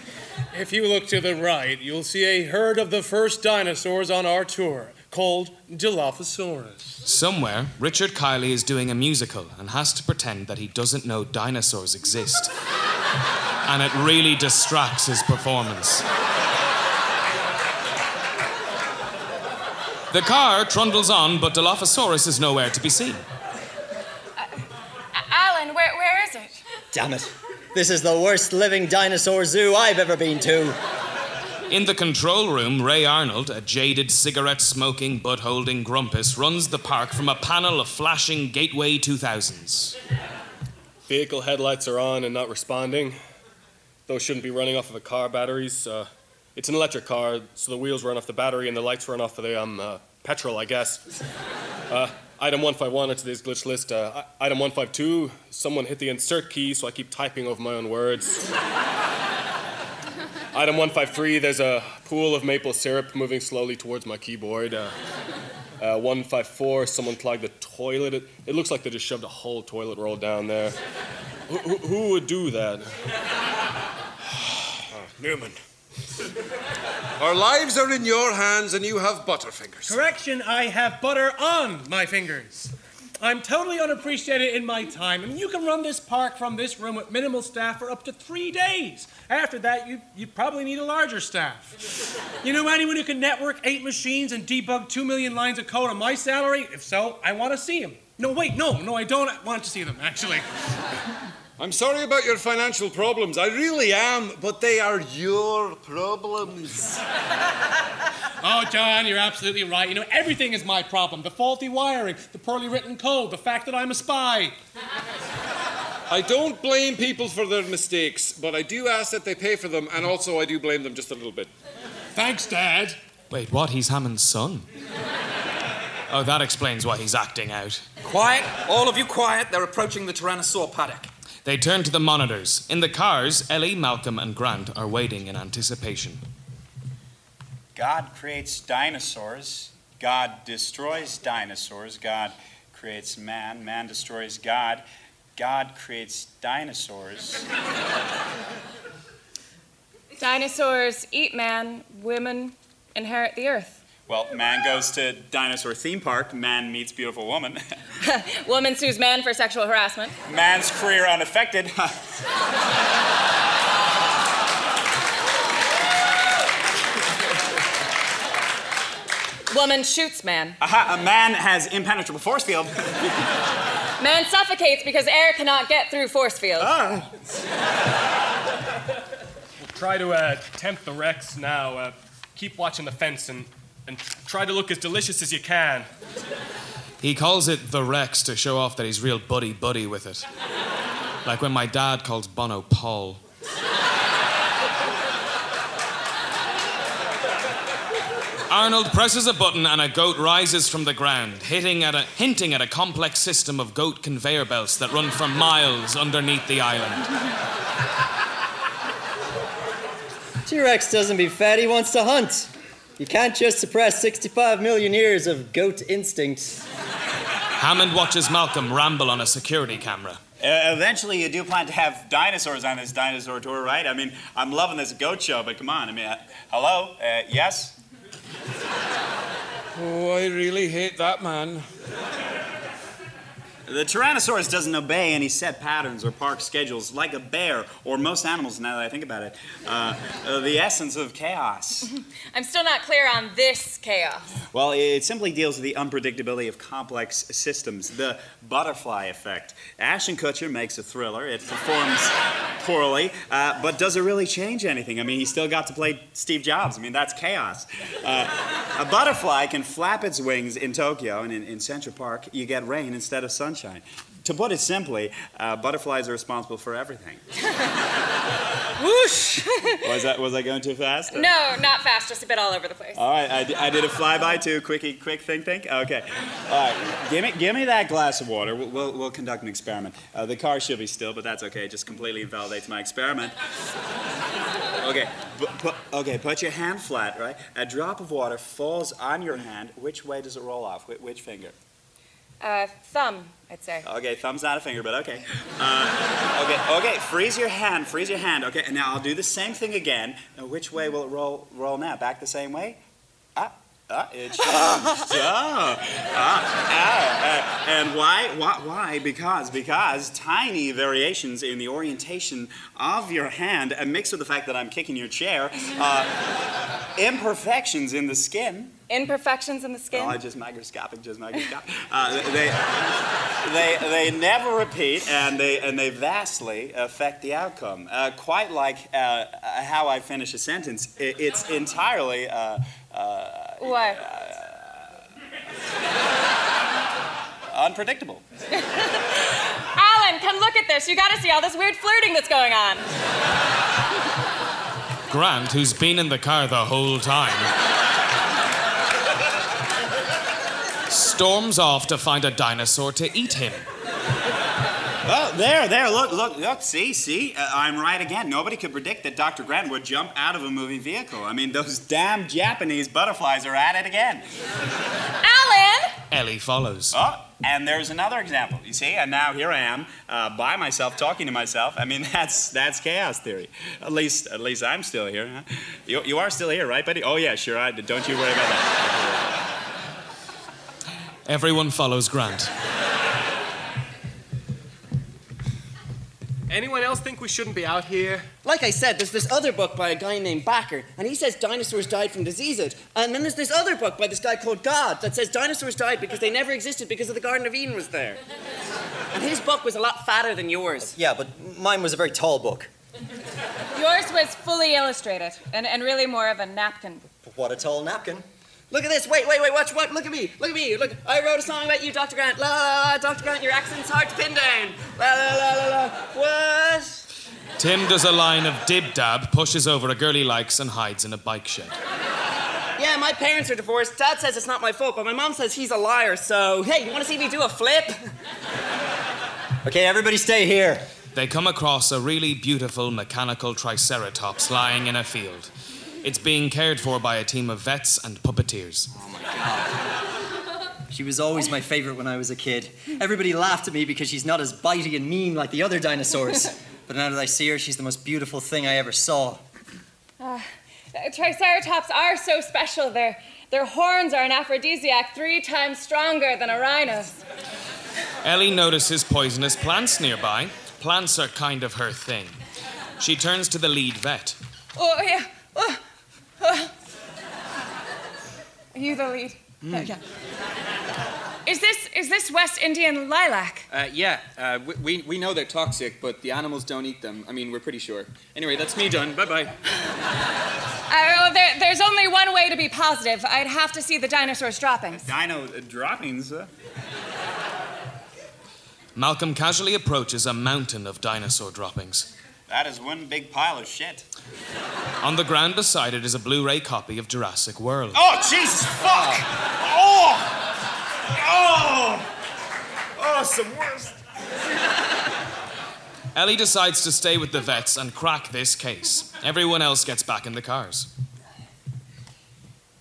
If you look to the right, you'll see a herd of the first dinosaurs on our tour. called Dilophosaurus. Somewhere, Richard Kiley is doing a musical and has to pretend that he doesn't know dinosaurs exist. and it really distracts his performance. The car trundles on, but Dilophosaurus is nowhere to be seen. Uh, Alan, where, where is it? Damn it. This is the worst living dinosaur zoo I've ever been to. In the control room, Ray Arnold, a jaded cigarette smoking, butt holding grumpus, runs the park from a panel of flashing Gateway 2000s. Vehicle headlights are on and not responding. Those shouldn't be running off of a car batteries. Uh, it's an electric car, so the wheels run off the battery and the lights run off of the um, uh, petrol, I guess. Uh, item 151 on today's glitch list. Uh, item 152, someone hit the insert key, so I keep typing over my own words. Item 153, there's a pool of maple syrup moving slowly towards my keyboard. Uh, uh, 154, someone clogged the toilet. It, it looks like they just shoved a whole toilet roll down there. Who, who, who would do that? Newman. Our lives are in your hands and you have butterfingers. Correction, I have butter on my fingers. I'm totally unappreciated in my time. I mean, you can run this park from this room with minimal staff for up to three days. After that, you, you probably need a larger staff. You know anyone who can network eight machines and debug two million lines of code on my salary? If so, I want to see them. No, wait, no, no, I don't want to see them, actually. I'm sorry about your financial problems. I really am, but they are your problems. Oh, John, you're absolutely right. You know, everything is my problem the faulty wiring, the poorly written code, the fact that I'm a spy. I don't blame people for their mistakes, but I do ask that they pay for them, and also I do blame them just a little bit. Thanks, Dad. Wait, what? He's Hammond's son? Oh, that explains why he's acting out. Quiet, all of you quiet. They're approaching the Tyrannosaur paddock. They turn to the monitors. In the cars, Ellie, Malcolm, and Grant are waiting in anticipation. God creates dinosaurs. God destroys dinosaurs. God creates man. Man destroys God. God creates dinosaurs. Dinosaurs eat man, women inherit the earth. Well, man goes to dinosaur theme park. Man meets beautiful woman. Woman sues man for sexual harassment. Man's career unaffected. Woman shoots man. Aha, a man has impenetrable force field. Man suffocates because air cannot get through force fields. Try to uh, tempt the Rex now. Uh, keep watching the fence and, and try to look as delicious as you can. He calls it the Rex to show off that he's real buddy buddy with it. Like when my dad calls Bono Paul. Arnold presses a button and a goat rises from the ground, hitting at a, hinting at a complex system of goat conveyor belts that run for miles underneath the island. T Rex doesn't be fat, he wants to hunt. You can't just suppress 65 million years of goat instinct. Hammond watches Malcolm ramble on a security camera. Uh, eventually, you do plan to have dinosaurs on this dinosaur tour, right? I mean, I'm loving this goat show, but come on. I mean, uh, hello? Uh, yes? Oh, I really hate that man. The Tyrannosaurus doesn't obey any set patterns or park schedules like a bear or most animals, now that I think about it. Uh, uh, the essence of chaos. I'm still not clear on this chaos. Well, it simply deals with the unpredictability of complex systems, the butterfly effect. Ashton Kutcher makes a thriller. It performs poorly, uh, but does it really change anything? I mean, he still got to play Steve Jobs. I mean, that's chaos. Uh, a butterfly can flap its wings in Tokyo, and in, in Central Park, you get rain instead of sunshine. To put it simply, uh, butterflies are responsible for everything. Whoosh! Was, that, was I going too fast? no, not fast, just a bit all over the place. All right, I, I did a flyby too. Quickie, quick think, think. Okay. All right, give me, give me that glass of water. We'll, we'll, we'll conduct an experiment. Uh, the car should be still, but that's okay. It just completely invalidates my experiment. Okay, okay. Put your hand flat, right? A drop of water falls on your hand. Which way does it roll off? Which, which finger? Uh, thumb, I'd say. Okay, thumb's not a finger, but okay. Uh, okay, okay. Freeze your hand. Freeze your hand. Okay, and now I'll do the same thing again. Now, which way will it roll roll now? Back the same way? Ah, Uh, it changed. Ah, ah, ah, uh, and why? Why? Why? Because because tiny variations in the orientation of your hand, and mixed with the fact that I'm kicking your chair, uh, imperfections in the skin. Imperfections in the skin? Oh, just microscopic, just microscopic. Uh, they, they, they never repeat, and they, and they vastly affect the outcome. Uh, quite like uh, how I finish a sentence, i- it's entirely. Uh, uh, What? unpredictable. Alan, come look at this. You gotta see all this weird flirting that's going on. Grant, who's been in the car the whole time, storms off to find a dinosaur to eat him. Oh, there, there, look, look, look, see, see, uh, I'm right again. Nobody could predict that Dr. Grant would jump out of a moving vehicle. I mean, those damn Japanese butterflies are at it again. Alan! Ellie follows. Oh, and there's another example. You see, and now here I am uh, by myself, talking to myself. I mean, that's that's chaos theory. At least, at least I'm still here. Huh? You, you are still here, right, buddy? Oh yeah, sure. I, don't you worry about that. Everyone follows Grant. Anyone else think we shouldn't be out here? Like I said, there's this other book by a guy named Bakker, and he says dinosaurs died from diseases. And then there's this other book by this guy called God that says dinosaurs died because they never existed because of the Garden of Eden was there. And his book was a lot fatter than yours. Yeah, but mine was a very tall book. Yours was fully illustrated and, and really more of a napkin. What a tall napkin. Look at this. Wait, wait, wait. Watch. What? Look at me. Look at me. Look. I wrote a song about you, Dr. Grant. La la la. Dr. Grant, your accent's hard to pin down. La la la la la. What? Tim does a line of Dip Dab, pushes over a girl he likes, and hides in a bike shed. Yeah, my parents are divorced. Dad says it's not my fault, but my mom says he's a liar. So, hey, you want to see me do a flip? Okay, everybody stay here. They come across a really beautiful mechanical triceratops lying in a field. It's being cared for by a team of vets and puppeteers. Oh my god. She was always my favorite when I was a kid. Everybody laughed at me because she's not as bitey and mean like the other dinosaurs. but now that I see her, she's the most beautiful thing I ever saw. Uh, triceratops are so special. Their, their horns are an aphrodisiac three times stronger than a rhino's. Ellie notices poisonous plants nearby. Plants are kind of her thing. She turns to the lead vet. Oh, yeah. Oh. Are you the lead? Uh, yeah. Is this is this West Indian lilac? Uh, yeah, uh, we- we, we know they're toxic, but the animals don't eat them. I mean, we're pretty sure. Anyway, that's me done. Bye bye. Uh, well, there, there's only one way to be positive. I'd have to see the dinosaur's droppings. Dino uh, droppings. Uh. Malcolm casually approaches a mountain of dinosaur droppings. That is one big pile of shit. On the ground beside it is a Blu ray copy of Jurassic World. Oh, Jesus, fuck! Oh! Oh! Oh, some worst. Ellie decides to stay with the vets and crack this case. Everyone else gets back in the cars.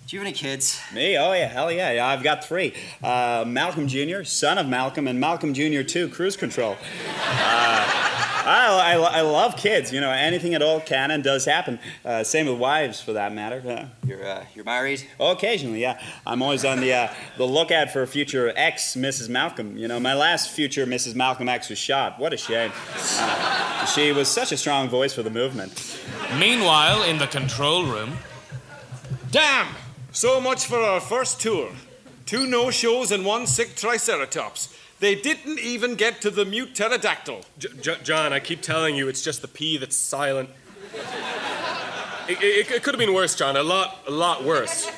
Do you have any kids? Me? Oh, yeah, hell yeah. yeah I've got three uh, Malcolm Jr., son of Malcolm, and Malcolm Jr., too, cruise control. Uh, I, I, I love kids. You know, anything at all can and does happen. Uh, same with wives, for that matter. Uh, You're, uh, you're married? Oh, occasionally, yeah. I'm always on the, uh, the lookout for a future ex Mrs. Malcolm. You know, my last future Mrs. Malcolm X was shot. What a shame. Uh, she was such a strong voice for the movement. Meanwhile, in the control room, Damn! So much for our first tour. Two no shows and one sick triceratops. They didn't even get to the mute pterodactyl. J- J- John, I keep telling you, it's just the P that's silent. It, it, it could have been worse, John. A lot, a lot worse.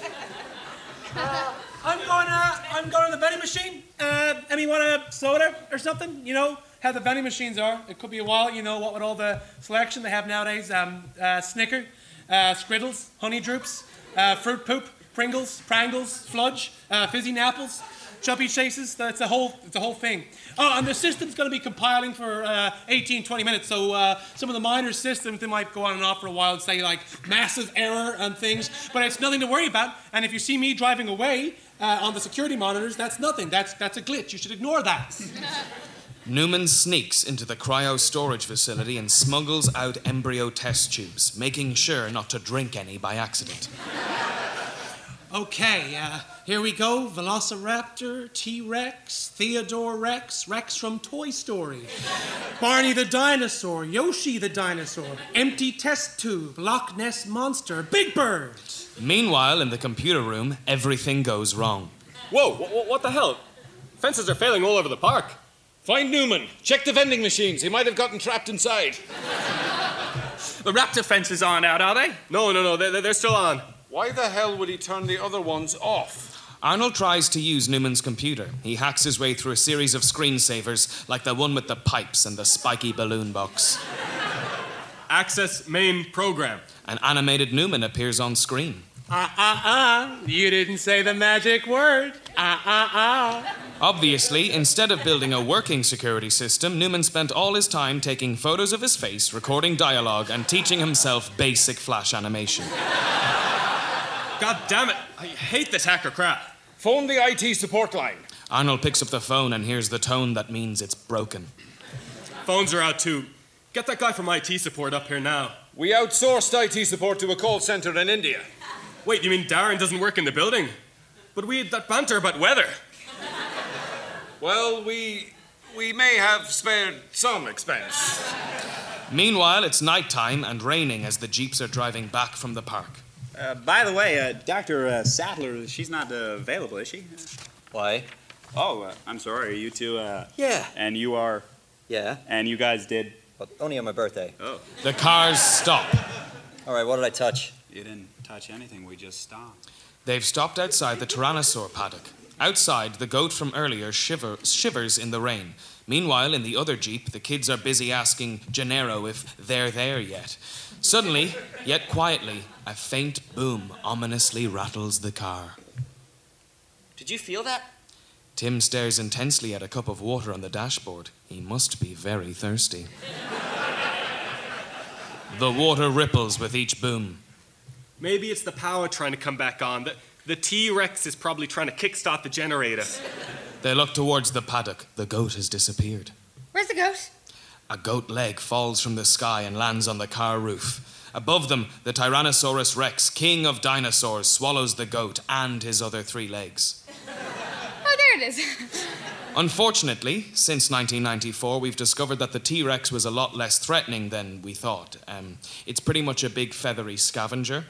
I'm going to I'm going to the vending machine. Uh, Emmy, want a soda or something? You know how the vending machines are. It could be a while. You know what with all the selection they have nowadays. Um, uh, Snicker, uh, Scriddles, Honey Droops, uh, Fruit Poop, Pringles, Prangles, Fludge, uh, Fizzy Napples, Chubby Chases. That's a whole it's a whole thing. Oh, and the system's going to be compiling for uh, 18, 20 minutes. So uh, some of the minor systems they might go on and off for a while and say like massive error and things, but it's nothing to worry about. And if you see me driving away uh, on the security monitors, that's nothing. That's that's a glitch. You should ignore that. Newman sneaks into the cryo storage facility and smuggles out embryo test tubes, making sure not to drink any by accident. Okay, uh, here we go. Velociraptor, T Rex, Theodore Rex, Rex from Toy Story, Barney the dinosaur, Yoshi the dinosaur, empty test tube, Loch Ness monster, Big Bird. Meanwhile, in the computer room, everything goes wrong. Whoa, what, what the hell? Fences are failing all over the park. Find Newman. Check the vending machines. He might have gotten trapped inside. The raptor fences aren't out, are they? No, no, no, they're, they're still on. Why the hell would he turn the other ones off? Arnold tries to use Newman's computer. He hacks his way through a series of screensavers, like the one with the pipes and the spiky balloon box. Access main program. An animated Newman appears on screen. Ah, ah, ah. You didn't say the magic word. Ah, ah, ah. Obviously, instead of building a working security system, Newman spent all his time taking photos of his face, recording dialogue, and teaching himself basic flash animation. God damn it. I hate this hacker crap. Phone the IT support line. Arnold picks up the phone and hears the tone that means it's broken. Phones are out too. Get that guy from IT support up here now. We outsourced IT support to a call center in India. Wait, you mean Darren doesn't work in the building? But we had that banter about weather. Well, we we may have spared some expense. Meanwhile, it's nighttime and raining as the jeeps are driving back from the park. Uh, by the way, uh, Dr. Uh, Sattler, she's not uh, available, is she? Why? Oh, uh, I'm sorry. Are you two? Uh, Yeah. And you are? Yeah. And you guys did? But only on my birthday. Oh. The cars stop. All right, what did I touch? You didn't touch anything. We just stopped. They've stopped outside the Tyrannosaur paddock. Outside, the goat from earlier shiver, shivers in the rain. Meanwhile, in the other Jeep, the kids are busy asking Gennaro if they're there yet. Suddenly, yet quietly, a faint boom ominously rattles the car. Did you feel that? Tim stares intensely at a cup of water on the dashboard. He must be very thirsty. the water ripples with each boom. Maybe it's the power trying to come back on. The, the T Rex is probably trying to kickstart the generator. They look towards the paddock. The goat has disappeared. Where's the goat? A goat leg falls from the sky and lands on the car roof. Above them, the Tyrannosaurus Rex, king of dinosaurs, swallows the goat and his other three legs. Oh, there it is. Unfortunately, since 1994, we've discovered that the T Rex was a lot less threatening than we thought. Um, it's pretty much a big feathery scavenger.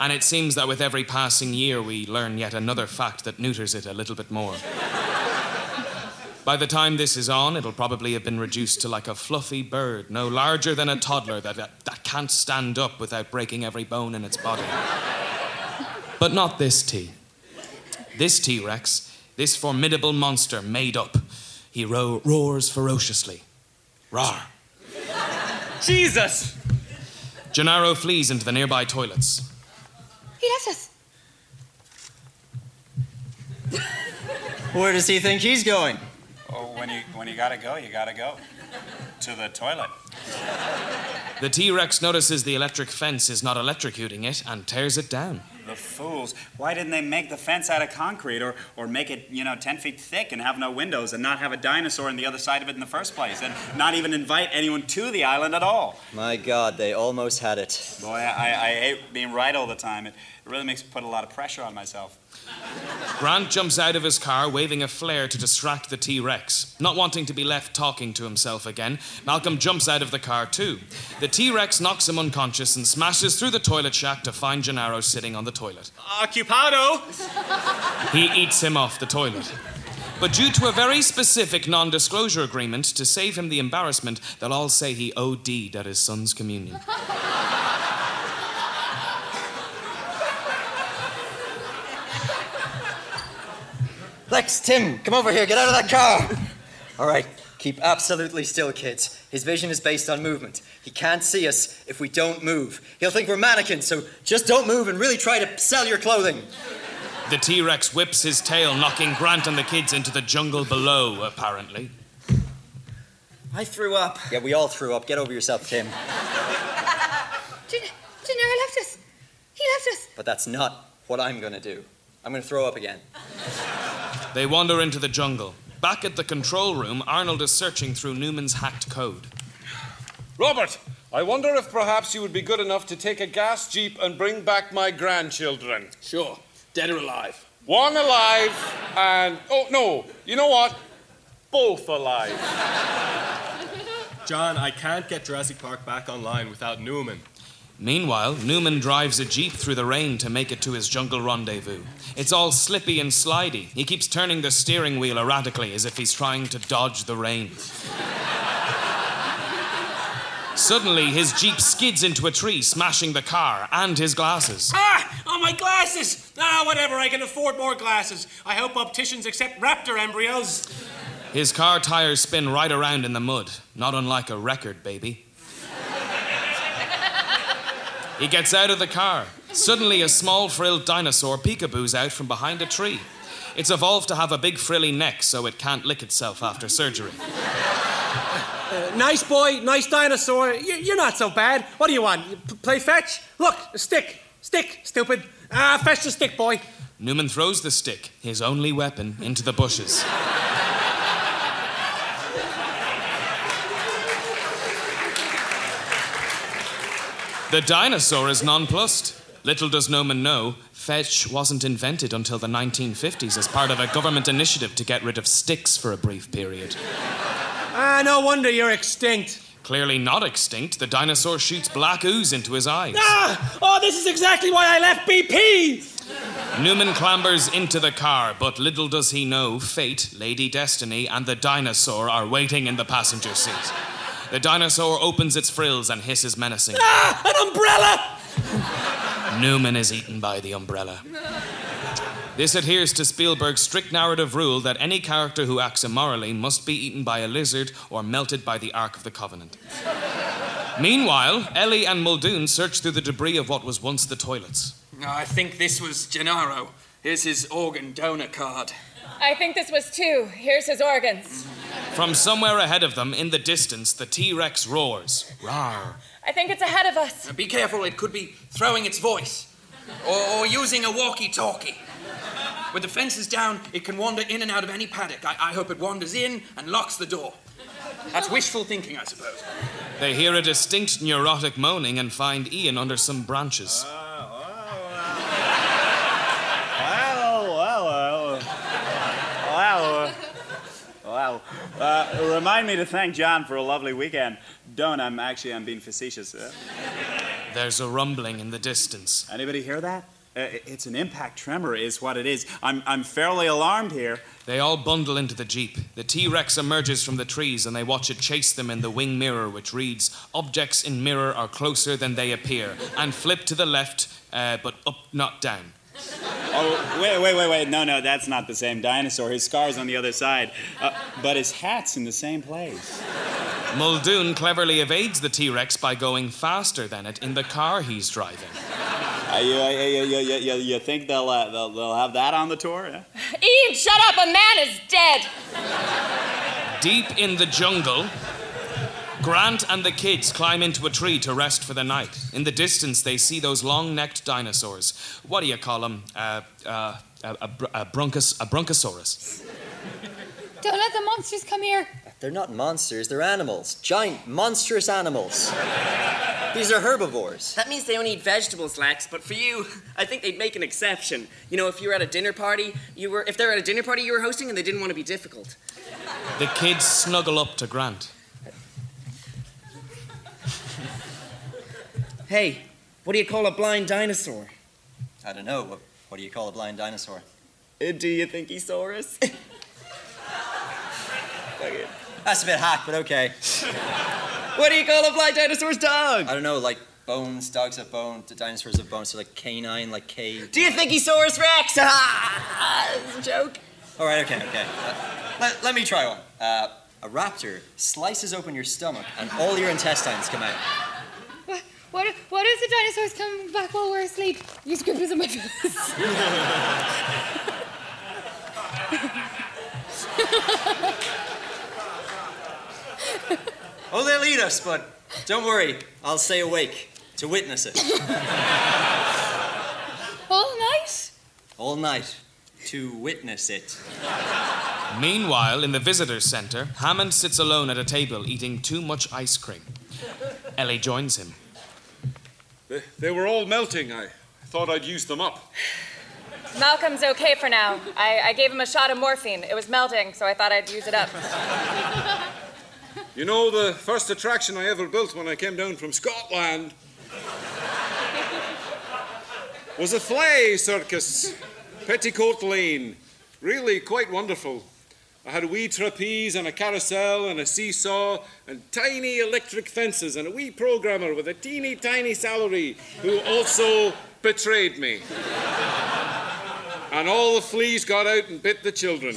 And it seems that with every passing year, we learn yet another fact that neuters it a little bit more. By the time this is on, it'll probably have been reduced to like a fluffy bird, no larger than a toddler that, that can't stand up without breaking every bone in its body. But not this T. This T Rex, this formidable monster made up, he ro- roars ferociously. Rar. Jesus! Gennaro flees into the nearby toilets. He left us. Where does he think he's going? Oh, when you when you gotta go, you gotta go to the toilet. The T Rex notices the electric fence is not electrocuting it and tears it down. The fools! Why didn't they make the fence out of concrete, or or make it you know ten feet thick and have no windows, and not have a dinosaur on the other side of it in the first place, and not even invite anyone to the island at all? My God, they almost had it. Boy, I, I hate being right all the time. It really makes me put a lot of pressure on myself. Grant jumps out of his car, waving a flare to distract the T Rex. Not wanting to be left talking to himself again, Malcolm jumps out of the car too. The T Rex knocks him unconscious and smashes through the toilet shack to find Gennaro sitting on the toilet. Occupado! He eats him off the toilet. But due to a very specific non disclosure agreement, to save him the embarrassment, they'll all say he OD'd at his son's communion. Lex, Tim, come over here. Get out of that car. All right, keep absolutely still, kids. His vision is based on movement. He can't see us if we don't move. He'll think we're mannequins, so just don't move and really try to sell your clothing. The T Rex whips his tail, knocking Grant and the kids into the jungle below, apparently. I threw up. Yeah, we all threw up. Get over yourself, Tim. Gen- Gennaro left us. He left us. But that's not what I'm gonna do. I'm gonna throw up again. They wander into the jungle. Back at the control room, Arnold is searching through Newman's hacked code. Robert, I wonder if perhaps you would be good enough to take a gas jeep and bring back my grandchildren. Sure. Dead or alive? One alive and. Oh, no. You know what? Both alive. John, I can't get Jurassic Park back online without Newman. Meanwhile, Newman drives a jeep through the rain to make it to his jungle rendezvous. It's all slippy and slidey. He keeps turning the steering wheel erratically as if he's trying to dodge the rain. Suddenly, his jeep skids into a tree, smashing the car and his glasses. Ah! Oh, my glasses! Ah, whatever, I can afford more glasses. I hope opticians accept raptor embryos. His car tires spin right around in the mud, not unlike a record, baby. He gets out of the car. Suddenly, a small frilled dinosaur peekaboos out from behind a tree. It's evolved to have a big frilly neck so it can't lick itself after surgery. Uh, nice boy, nice dinosaur. You- You're not so bad. What do you want? You p- play fetch? Look, stick. Stick, stupid. Ah, fetch the stick, boy. Newman throws the stick, his only weapon, into the bushes. The dinosaur is nonplussed. Little does Newman know, fetch wasn't invented until the 1950s as part of a government initiative to get rid of sticks for a brief period. Ah, no wonder you're extinct. Clearly not extinct, the dinosaur shoots black ooze into his eyes. Ah! Oh, this is exactly why I left BP! Newman clambers into the car, but little does he know Fate, Lady Destiny, and the dinosaur are waiting in the passenger seat. The dinosaur opens its frills and hisses menacingly. Ah! An umbrella! Newman is eaten by the umbrella. This adheres to Spielberg's strict narrative rule that any character who acts immorally must be eaten by a lizard or melted by the Ark of the Covenant. Meanwhile, Ellie and Muldoon search through the debris of what was once the toilets. I think this was Gennaro. Here's his organ donor card. I think this was two. Here's his organs. From somewhere ahead of them, in the distance, the T Rex roars. Rawr. I think it's ahead of us. Now, be careful, it could be throwing its voice or, or using a walkie talkie. With the fences down, it can wander in and out of any paddock. I, I hope it wanders in and locks the door. That's wishful thinking, I suppose. They hear a distinct neurotic moaning and find Ian under some branches. Well, well, well. Well, well. Uh, remind me to thank John for a lovely weekend. Don't, I'm actually, I'm being facetious. Uh, There's a rumbling in the distance. anybody hear that? Uh, it's an impact tremor, is what it is. I'm, I'm fairly alarmed here. They all bundle into the Jeep. The T Rex emerges from the trees and they watch it chase them in the wing mirror, which reads Objects in mirror are closer than they appear, and flip to the left, uh, but up, not down. Oh, wait, wait, wait, wait. No, no, that's not the same dinosaur. His scar's on the other side. Uh, but his hat's in the same place. Muldoon cleverly evades the T Rex by going faster than it in the car he's driving. Uh, you, uh, you, you, you, you, you think they'll, uh, they'll, they'll have that on the tour? Yeah? Ian, shut up! A man is dead! Deep in the jungle, Grant and the kids climb into a tree to rest for the night. In the distance, they see those long necked dinosaurs. What do you call them? Uh, uh, a, a, a, bronchos, a bronchosaurus. Don't let the monsters come here. They're not monsters, they're animals. Giant, monstrous animals. These are herbivores. That means they don't eat vegetables, Lex. But for you, I think they'd make an exception. You know, if you were at a dinner party, you were if they're at a dinner party you were hosting and they didn't want to be difficult. The kids snuggle up to Grant. Hey, what do you call a blind dinosaur? I don't know. What, what do you call a blind dinosaur? Uh, do you think he saw us? That's a bit hack, but okay. what do you call a blind dinosaur's dog? I don't know, like bones, dogs have bones, the dinosaurs have bones, so like canine, like K. Do you think he saw us, Rex? Ah, it's a joke. All right, okay, okay. Uh, let, let me try one. Uh, a raptor slices open your stomach and all your intestines come out. What, what, if- the dinosaurs come back while we're asleep? You scribbles on my face. Oh, they'll eat us, but don't worry, I'll stay awake to witness it. All night? All night to witness it. Meanwhile, in the visitor's center, Hammond sits alone at a table eating too much ice cream. Ellie joins him. They, they were all melting. I thought I'd use them up. Malcolm's okay for now. I, I gave him a shot of morphine. It was melting, so I thought I'd use it up. You know, the first attraction I ever built when I came down from Scotland was a flay circus, Petticoat Lane. Really quite wonderful. I had a wee trapeze and a carousel and a seesaw and tiny electric fences and a wee programmer with a teeny tiny salary who also betrayed me. And all the fleas got out and bit the children.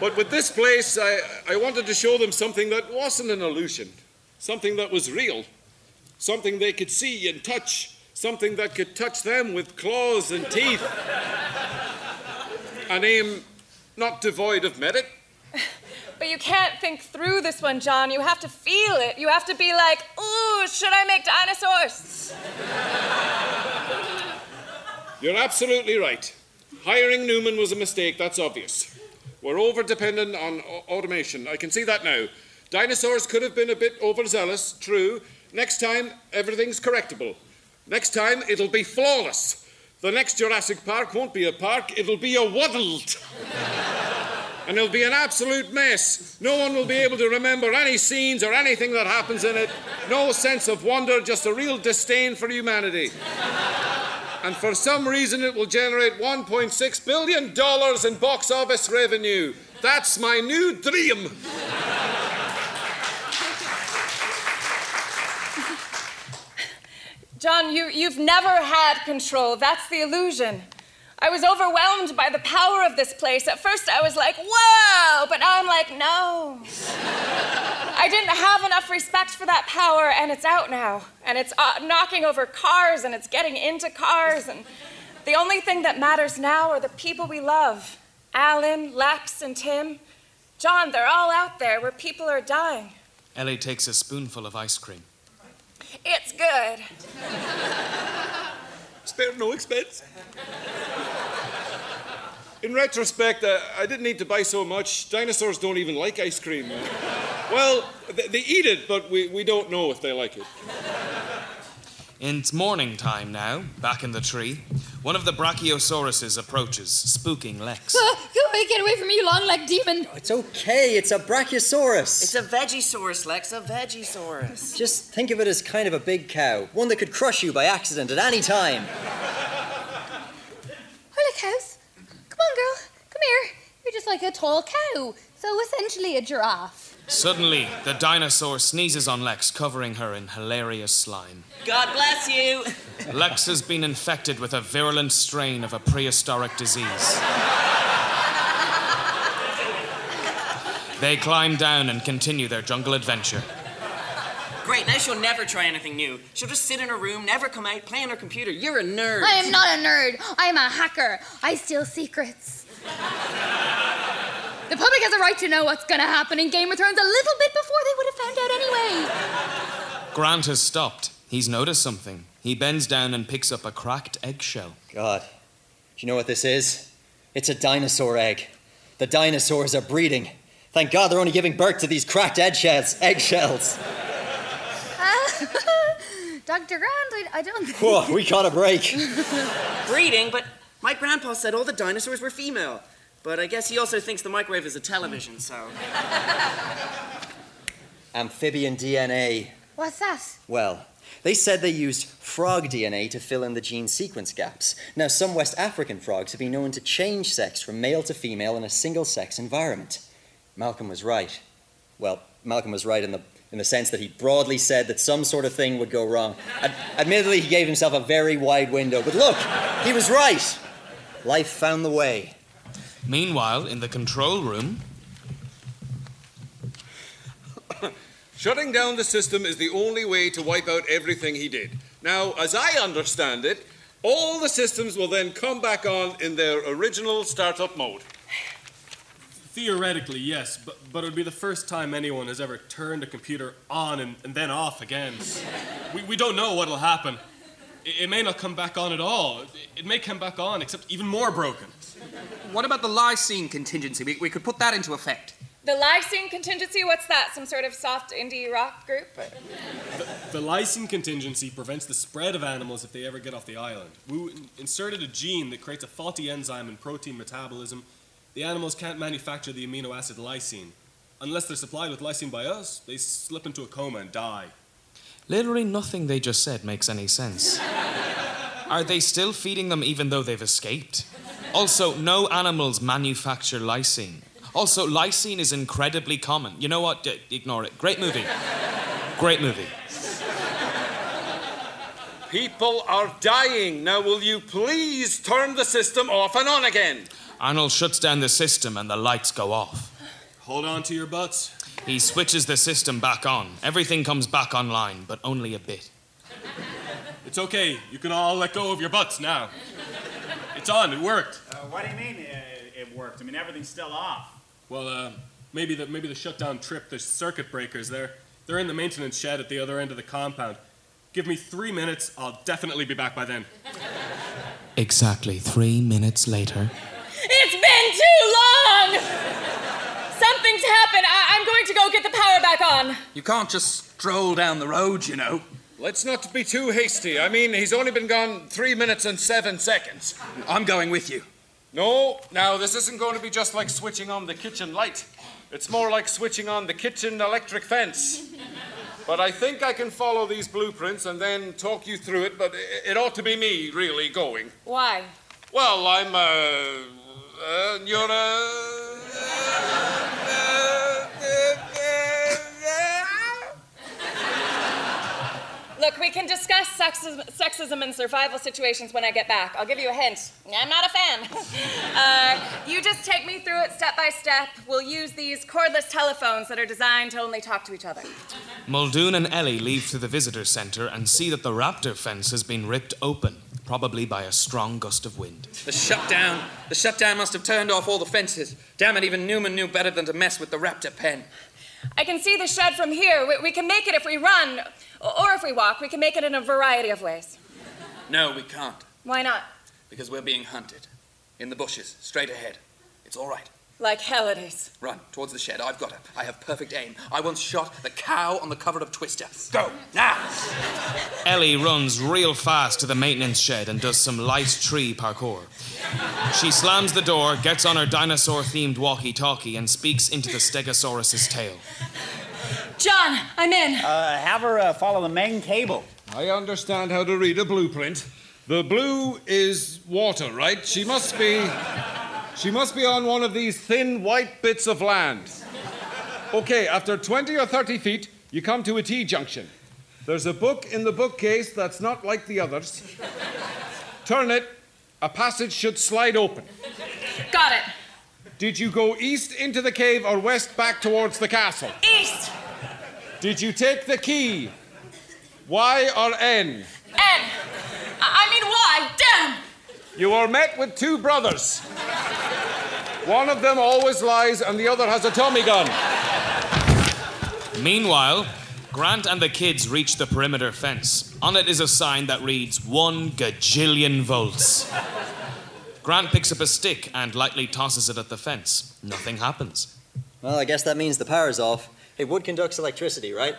But with this place, I, I wanted to show them something that wasn't an illusion, something that was real, something they could see and touch, something that could touch them with claws and teeth. A name not devoid of merit. But you can't think through this one, John. You have to feel it. You have to be like, ooh, should I make dinosaurs? You're absolutely right. Hiring Newman was a mistake, that's obvious. We're over dependent on au- automation. I can see that now. Dinosaurs could have been a bit overzealous, true. Next time, everything's correctable. Next time, it'll be flawless. The next Jurassic Park won't be a park, it'll be a waddled. and it'll be an absolute mess. No one will be able to remember any scenes or anything that happens in it. No sense of wonder, just a real disdain for humanity. And for some reason, it will generate $1.6 billion in box office revenue. That's my new dream. John, you, you've never had control. That's the illusion. I was overwhelmed by the power of this place. At first, I was like, whoa, but now I'm like, no. I didn't have enough respect for that power, and it's out now. And it's uh, knocking over cars, and it's getting into cars. And the only thing that matters now are the people we love Alan, Lex, and Tim. John, they're all out there where people are dying. Ellie takes a spoonful of ice cream. It's good. Spare no expense. In retrospect, uh, I didn't need to buy so much. Dinosaurs don't even like ice cream. well, they, they eat it, but we, we don't know if they like it. It's morning time now, back in the tree. One of the Brachiosauruses approaches, spooking Lex. Go away, get away from me, you long legged demon. It's okay, it's a Brachiosaurus. It's a Vegisaurus, Lex, a Vegisaurus. Just think of it as kind of a big cow, one that could crush you by accident at any time. I like cows. Come on, girl. Come here. You're just like a tall cow. So essentially a giraffe. Suddenly, the dinosaur sneezes on Lex, covering her in hilarious slime. God bless you. Lex has been infected with a virulent strain of a prehistoric disease. They climb down and continue their jungle adventure. Great, now she'll never try anything new. She'll just sit in her room, never come out, play on her computer. You're a nerd. I am not a nerd. I am a hacker. I steal secrets. The public has a right to know what's going to happen in Game of Thrones a little bit before they would have found out anyway. Grant has stopped. He's noticed something. He bends down and picks up a cracked eggshell. God, do you know what this is? It's a dinosaur egg. The dinosaurs are breeding. Thank God they're only giving birth to these cracked eggshells. Eggshells. Dr. Grant, I, I don't think. Whoa, we caught a break. Breeding, but my grandpa said all the dinosaurs were female. But I guess he also thinks the microwave is a television, so. Amphibian DNA. What's that? Well, they said they used frog DNA to fill in the gene sequence gaps. Now, some West African frogs have been known to change sex from male to female in a single sex environment. Malcolm was right. Well, Malcolm was right in the, in the sense that he broadly said that some sort of thing would go wrong. Ad- admittedly, he gave himself a very wide window, but look, he was right. Life found the way. Meanwhile, in the control room, Shutting down the system is the only way to wipe out everything he did. Now, as I understand it, all the systems will then come back on in their original startup mode. Theoretically, yes, but, but it would be the first time anyone has ever turned a computer on and, and then off again. We, we don't know what'll happen. It, it may not come back on at all. It, it may come back on, except even more broken. What about the lysine contingency? We, we could put that into effect. The Lysine contingency, what's that? Some sort of soft indie rock group? The lysine contingency prevents the spread of animals if they ever get off the island. We inserted a gene that creates a faulty enzyme in protein metabolism. The animals can't manufacture the amino acid lysine. Unless they're supplied with lysine by us, they slip into a coma and die. Literally nothing they just said makes any sense. Are they still feeding them even though they've escaped? Also, no animals manufacture lysine. Also, lysine is incredibly common. You know what? D- ignore it. Great movie. Great movie. People are dying. Now, will you please turn the system off and on again? Arnold shuts down the system and the lights go off. Hold on to your butts. He switches the system back on. Everything comes back online, but only a bit. It's okay. You can all let go of your butts now. It's on. It worked. Uh, what do you mean it, it worked? I mean, everything's still off. Well, uh, maybe the maybe the shutdown tripped the circuit breakers. They're they're in the maintenance shed at the other end of the compound. Give me three minutes. I'll definitely be back by then. Exactly three minutes later. It's been too long! Something's happened. I- I'm going to go get the power back on. You can't just stroll down the road, you know. Let's not be too hasty. I mean, he's only been gone three minutes and seven seconds. I'm going with you. No, now this isn't going to be just like switching on the kitchen light. It's more like switching on the kitchen electric fence. But I think I can follow these blueprints and then talk you through it, but it ought to be me really going. Why? Well, I'm, uh, uh you're, uh, Look, we can discuss sexism, sexism and survival situations when I get back. I'll give you a hint. I'm not a fan. uh, you just take me through it step by step. We'll use these cordless telephones that are designed to only talk to each other. Muldoon and Ellie leave to the visitor center and see that the raptor fence has been ripped open, probably by a strong gust of wind. The shutdown. The shutdown must have turned off all the fences. Damn it, even Newman knew better than to mess with the raptor pen. I can see the shed from here. We, we can make it if we run, or if we walk. We can make it in a variety of ways. No, we can't. Why not? Because we're being hunted. In the bushes, straight ahead. It's all right. Like hell it is. Run towards the shed. I've got her. I have perfect aim. I once shot the cow on the cover of Twister. Go now. Ellie runs real fast to the maintenance shed and does some light tree parkour. She slams the door, gets on her dinosaur themed walkie talkie, and speaks into the Stegosaurus's tail. John, I'm in. Uh, have her uh, follow the main cable. I understand how to read a blueprint. The blue is water, right? She must be. She must be on one of these thin white bits of land. Okay, after 20 or 30 feet, you come to a T junction. There's a book in the bookcase that's not like the others. Turn it, a passage should slide open. Got it. Did you go east into the cave or west back towards the castle? East. Did you take the key? Y or N? N. I I mean, why? Damn. You are met with two brothers. One of them always lies, and the other has a Tommy gun. Meanwhile, Grant and the kids reach the perimeter fence. On it is a sign that reads one gajillion volts. Grant picks up a stick and lightly tosses it at the fence. Nothing happens. Well, I guess that means the power's off. Hey, wood conducts electricity, right?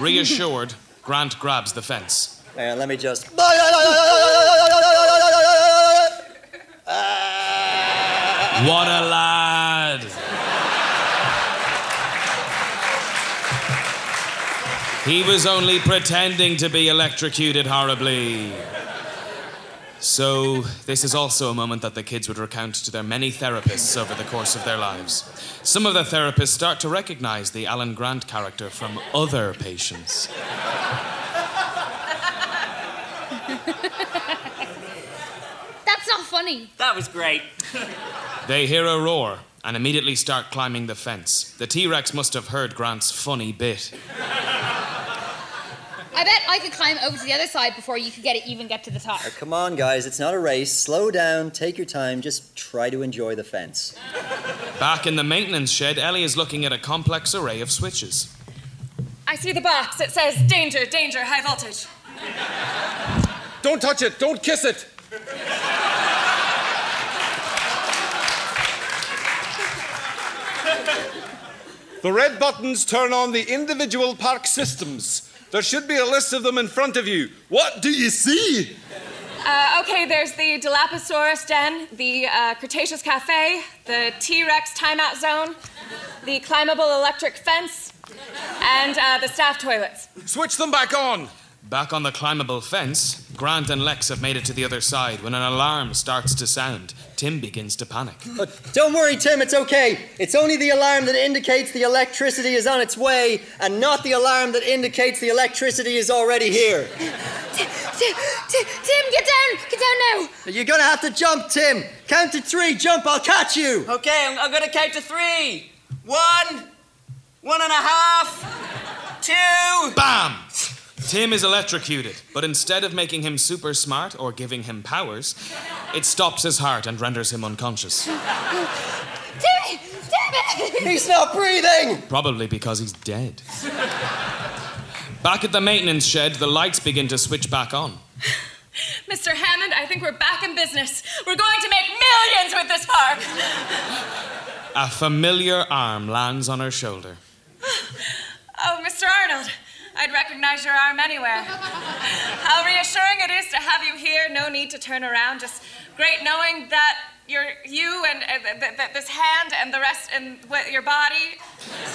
Reassured, Grant grabs the fence. Hang let me just. What a lad! He was only pretending to be electrocuted horribly. So, this is also a moment that the kids would recount to their many therapists over the course of their lives. Some of the therapists start to recognize the Alan Grant character from other patients. That's not funny. That was great. They hear a roar and immediately start climbing the fence. The T Rex must have heard Grant's funny bit. I bet I could climb over to the other side before you could get it even get to the top. Oh, come on, guys, it's not a race. Slow down, take your time, just try to enjoy the fence. Back in the maintenance shed, Ellie is looking at a complex array of switches. I see the box. It says danger, danger, high voltage. Don't touch it, don't kiss it. The red buttons turn on the individual park systems. There should be a list of them in front of you. What do you see? Uh, okay, there's the Dilophosaurus den, the uh, Cretaceous Cafe, the T Rex timeout zone, the climbable electric fence, and uh, the staff toilets. Switch them back on. Back on the climbable fence, Grant and Lex have made it to the other side when an alarm starts to sound. Tim begins to panic. Uh, don't worry, Tim, it's okay. It's only the alarm that indicates the electricity is on its way, and not the alarm that indicates the electricity is already here. Tim, Tim, Tim, get down! Get down now! You're gonna have to jump, Tim. Count to three, jump, I'll catch you. Okay, I'm, I'm gonna count to three. One, one and a half, two. Bam! Tim is electrocuted, but instead of making him super smart or giving him powers, it stops his heart and renders him unconscious. Timmy! Timmy! He's not breathing! Probably because he's dead. Back at the maintenance shed, the lights begin to switch back on. Mr. Hammond, I think we're back in business. We're going to make millions with this park. A familiar arm lands on her shoulder. Oh, Mr. Arnold, I'd recognize your arm anywhere. How reassuring it is to have you here. No need to turn around. Just great knowing that you're you and uh, th- th- this hand and the rest and your body.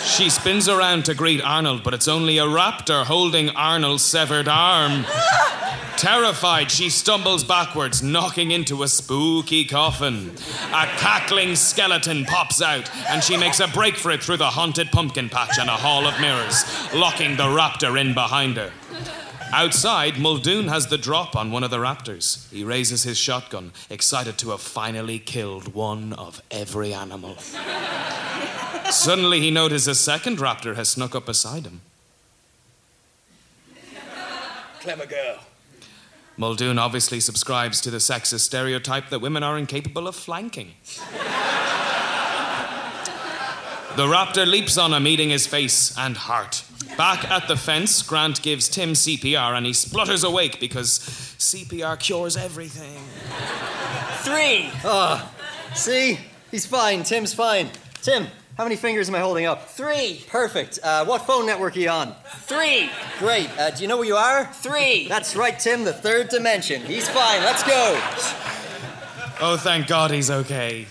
She spins around to greet Arnold, but it's only a raptor holding Arnold's severed arm. Terrified, she stumbles backwards, knocking into a spooky coffin. A cackling skeleton pops out, and she makes a break for it through the haunted pumpkin patch and a hall of mirrors, locking the raptor in behind her. Outside, Muldoon has the drop on one of the raptors. He raises his shotgun, excited to have finally killed one of every animal. Suddenly, he notices a second raptor has snuck up beside him. Clever girl. Muldoon obviously subscribes to the sexist stereotype that women are incapable of flanking. The raptor leaps on him, eating his face and heart. Back at the fence, Grant gives Tim CPR and he splutters awake because CPR cures everything. Three. Ah, see? He's fine. Tim's fine. Tim, how many fingers am I holding up? Three. Perfect. Uh, what phone network are you on? Three. Great. Uh, do you know where you are? Three. That's right, Tim, the third dimension. He's fine. Let's go. Oh, thank God he's okay.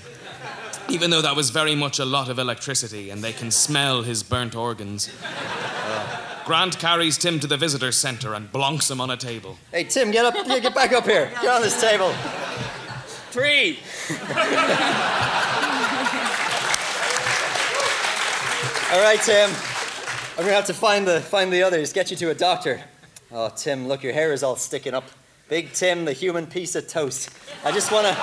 Even though that was very much a lot of electricity and they can smell his burnt organs. Grant carries Tim to the visitor center and blonks him on a table. Hey, Tim, get up. yeah, Get back up here. Get on this table. Three. All right, Tim. I'm gonna have to find the find the others. Get you to a doctor. Oh, Tim, look, your hair is all sticking up. Big Tim, the human piece of toast. I just wanna,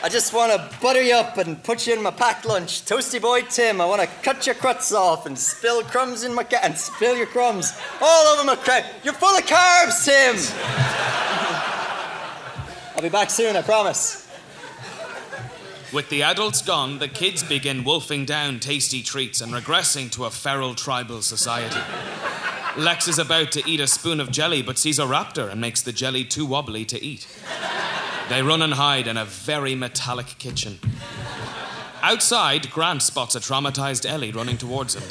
I just wanna butter you up and put you in my packed lunch. Toasty boy Tim, I wanna cut your crusts off and spill crumbs in my ca- and spill your crumbs all over my crab. You're full of carbs, Tim. I'll be back soon, I promise. With the adults gone, the kids begin wolfing down tasty treats and regressing to a feral tribal society. Lex is about to eat a spoon of jelly but sees a raptor and makes the jelly too wobbly to eat. They run and hide in a very metallic kitchen. Outside, Grant spots a traumatized Ellie running towards him.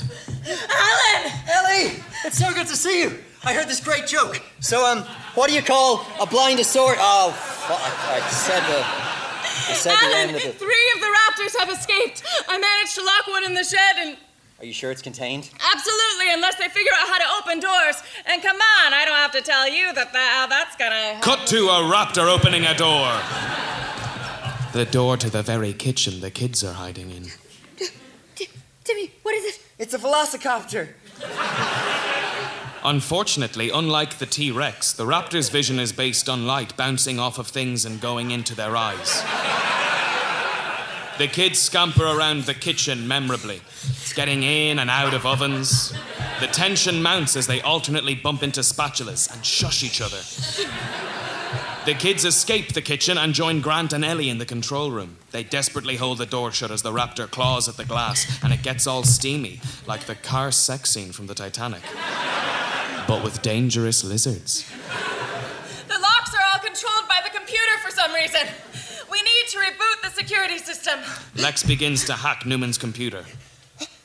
Alan! Ellie! It's so good to see you. I heard this great joke. So, um, what do you call a blindosaur? Oh, fuck. I said the. I said the Alan, end of the. three of the raptors have escaped. I managed to lock one in the shed and. Are you sure it's contained? Absolutely, unless they figure out how to open doors. And come on, I don't have to tell you that, that how that's gonna. Cut to a raptor opening a door. The door to the very kitchen the kids are hiding in. Timmy, what is it? It's a velociraptor. Unfortunately, unlike the T Rex, the raptor's vision is based on light bouncing off of things and going into their eyes. The kids scamper around the kitchen memorably, getting in and out of ovens. The tension mounts as they alternately bump into spatulas and shush each other. The kids escape the kitchen and join Grant and Ellie in the control room. They desperately hold the door shut as the raptor claws at the glass, and it gets all steamy, like the car sex scene from the Titanic. But with dangerous lizards. The locks are all controlled by the computer for some reason. We need to reboot the security system. Lex begins to hack Newman's computer.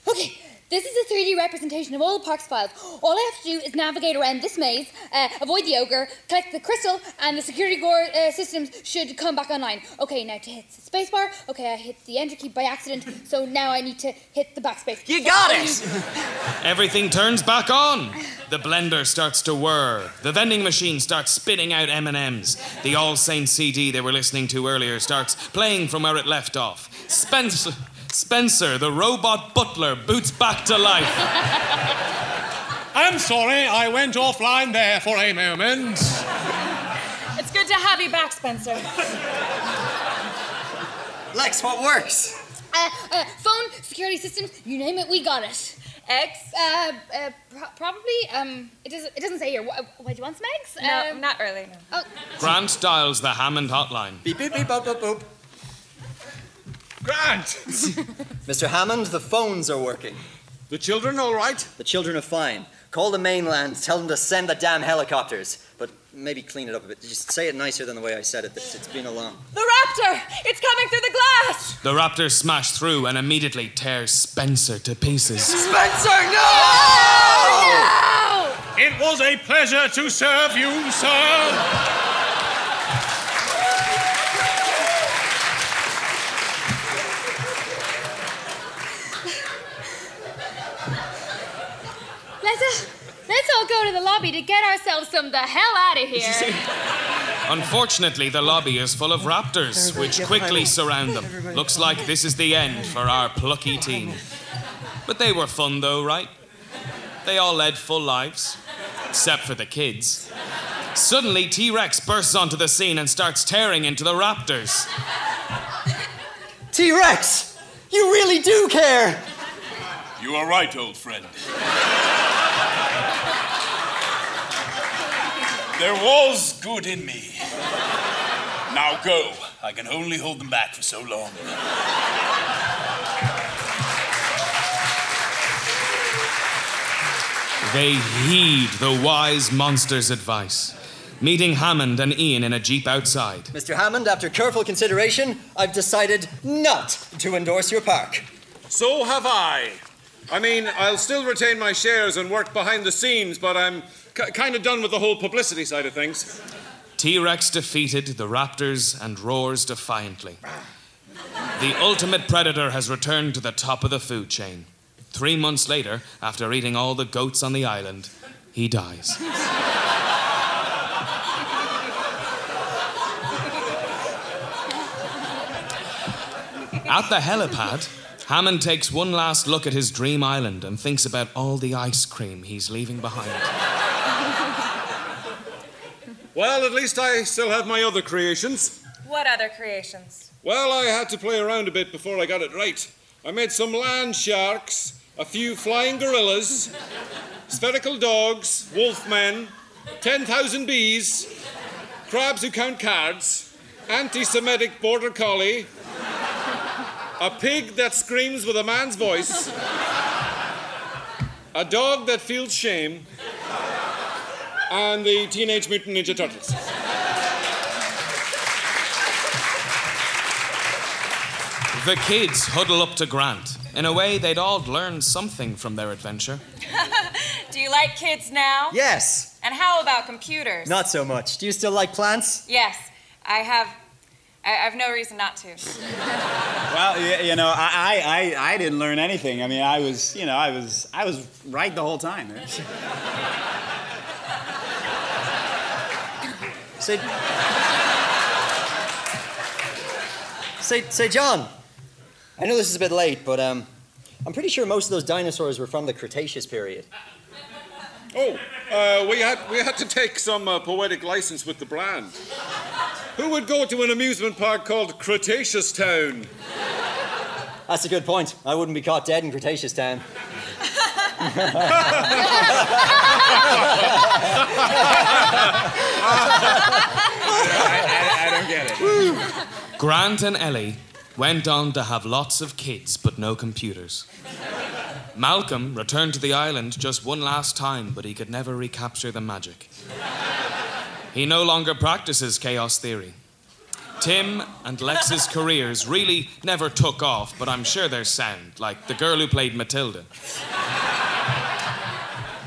Okay, This is a 3D representation of all the park's files. All I have to do is navigate around this maze, uh, avoid the ogre, collect the crystal, and the security guard uh, systems should come back online. Okay, now to hit the spacebar. Okay, I hit the enter key by accident, so now I need to hit the backspace. You got it! Everything turns back on. The blender starts to whir. The vending machine starts spitting out M&Ms. The All Saints CD they were listening to earlier starts playing from where it left off. Spencer, Spencer, the robot butler, boots back to life. I'm sorry, I went offline there for a moment. It's good to have you back, Spencer. Lex, what works? Uh, uh, phone, security systems, you name it, we got it. Eggs? Uh, uh, pro- probably. Um, it doesn't. It doesn't say here. What, what do you want some eggs? No, Um, not really. No. Oh, Grant dials the Hammond hotline. Beep, beep, beep, boop, boop, boop. Grant! Mr. Hammond, the phones are working. The children all right? The children are fine. Call the mainland, tell them to send the damn helicopters. But maybe clean it up a bit. Just say it nicer than the way I said it. It's, it's been a long. The raptor! It's coming through the glass! The raptor smashed through and immediately tears Spencer to pieces. Spencer, Oh, no! It was a pleasure to serve you, sir. let's uh, let's all go to the lobby to get ourselves some the hell out of here. Unfortunately, the lobby is full of raptors, which quickly surround them. Looks like this is the end for our plucky team. But they were fun, though, right? They all led full lives, except for the kids. Suddenly, T Rex bursts onto the scene and starts tearing into the raptors. T Rex! You really do care! You are right, old friend. There was good in me. Now go. I can only hold them back for so long. They heed the wise monster's advice, meeting Hammond and Ian in a jeep outside. Mr. Hammond, after careful consideration, I've decided not to endorse your park. So have I. I mean, I'll still retain my shares and work behind the scenes, but I'm k- kind of done with the whole publicity side of things. T Rex defeated the raptors and roars defiantly. The ultimate predator has returned to the top of the food chain. Three months later, after eating all the goats on the island, he dies. At the helipad, Hammond takes one last look at his dream island and thinks about all the ice cream he's leaving behind. Well, at least I still have my other creations. What other creations? Well, I had to play around a bit before I got it right. I made some land sharks, a few flying gorillas, spherical dogs, wolfmen, 10,000 bees, crabs who count cards, anti Semitic border collie, a pig that screams with a man's voice, a dog that feels shame, and the Teenage Mutant Ninja Turtles. The kids huddle up to Grant. In a way, they'd all learned something from their adventure. Do you like kids now? Yes. And how about computers? Not so much. Do you still like plants? Yes, I have. I I have no reason not to. Well, y- you know, I, I, I, I didn't learn anything. I mean, I was, you know, I was, I was right the whole time. Say, say, say, John. I know this is a bit late, but um, I'm pretty sure most of those dinosaurs were from the Cretaceous period. Oh, uh, we had we had to take some uh, poetic license with the brand. Who would go to an amusement park called Cretaceous Town? That's a good point. I wouldn't be caught dead in Cretaceous Town. I, I don't get it. Grant and Ellie went on to have lots of kids, but no computers. Malcolm returned to the island just one last time, but he could never recapture the magic. He no longer practices chaos theory. Tim and Lex's careers really never took off, but I'm sure they're sound, like the girl who played Matilda.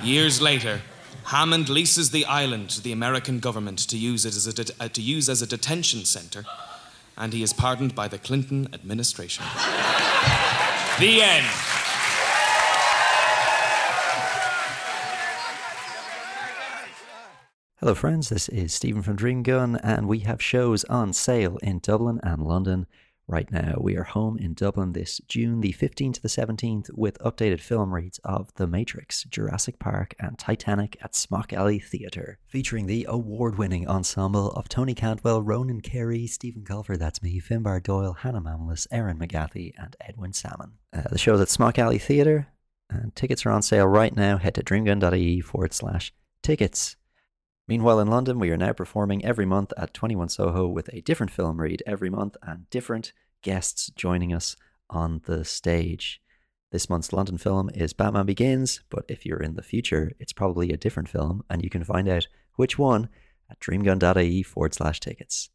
Years later, Hammond leases the island to the American government to use it as a, det- uh, to use as a detention center, and he is pardoned by the Clinton administration. the end. Hello, friends. This is Stephen from Dream Gun, and we have shows on sale in Dublin and London right now. We are home in Dublin this June the 15th to the 17th with updated film reads of The Matrix, Jurassic Park, and Titanic at Smock Alley Theatre, featuring the award winning ensemble of Tony Cantwell, Ronan Carey, Stephen Colfer, that's me, Finbar Doyle, Hannah Mamalis, Erin McGathy, and Edwin Sammon. Uh, the show's at Smock Alley Theatre, and tickets are on sale right now. Head to dreamgun.ie forward slash tickets. Meanwhile, in London, we are now performing every month at 21 Soho with a different film read every month and different guests joining us on the stage. This month's London film is Batman Begins, but if you're in the future, it's probably a different film, and you can find out which one at dreamgun.ie forward slash tickets.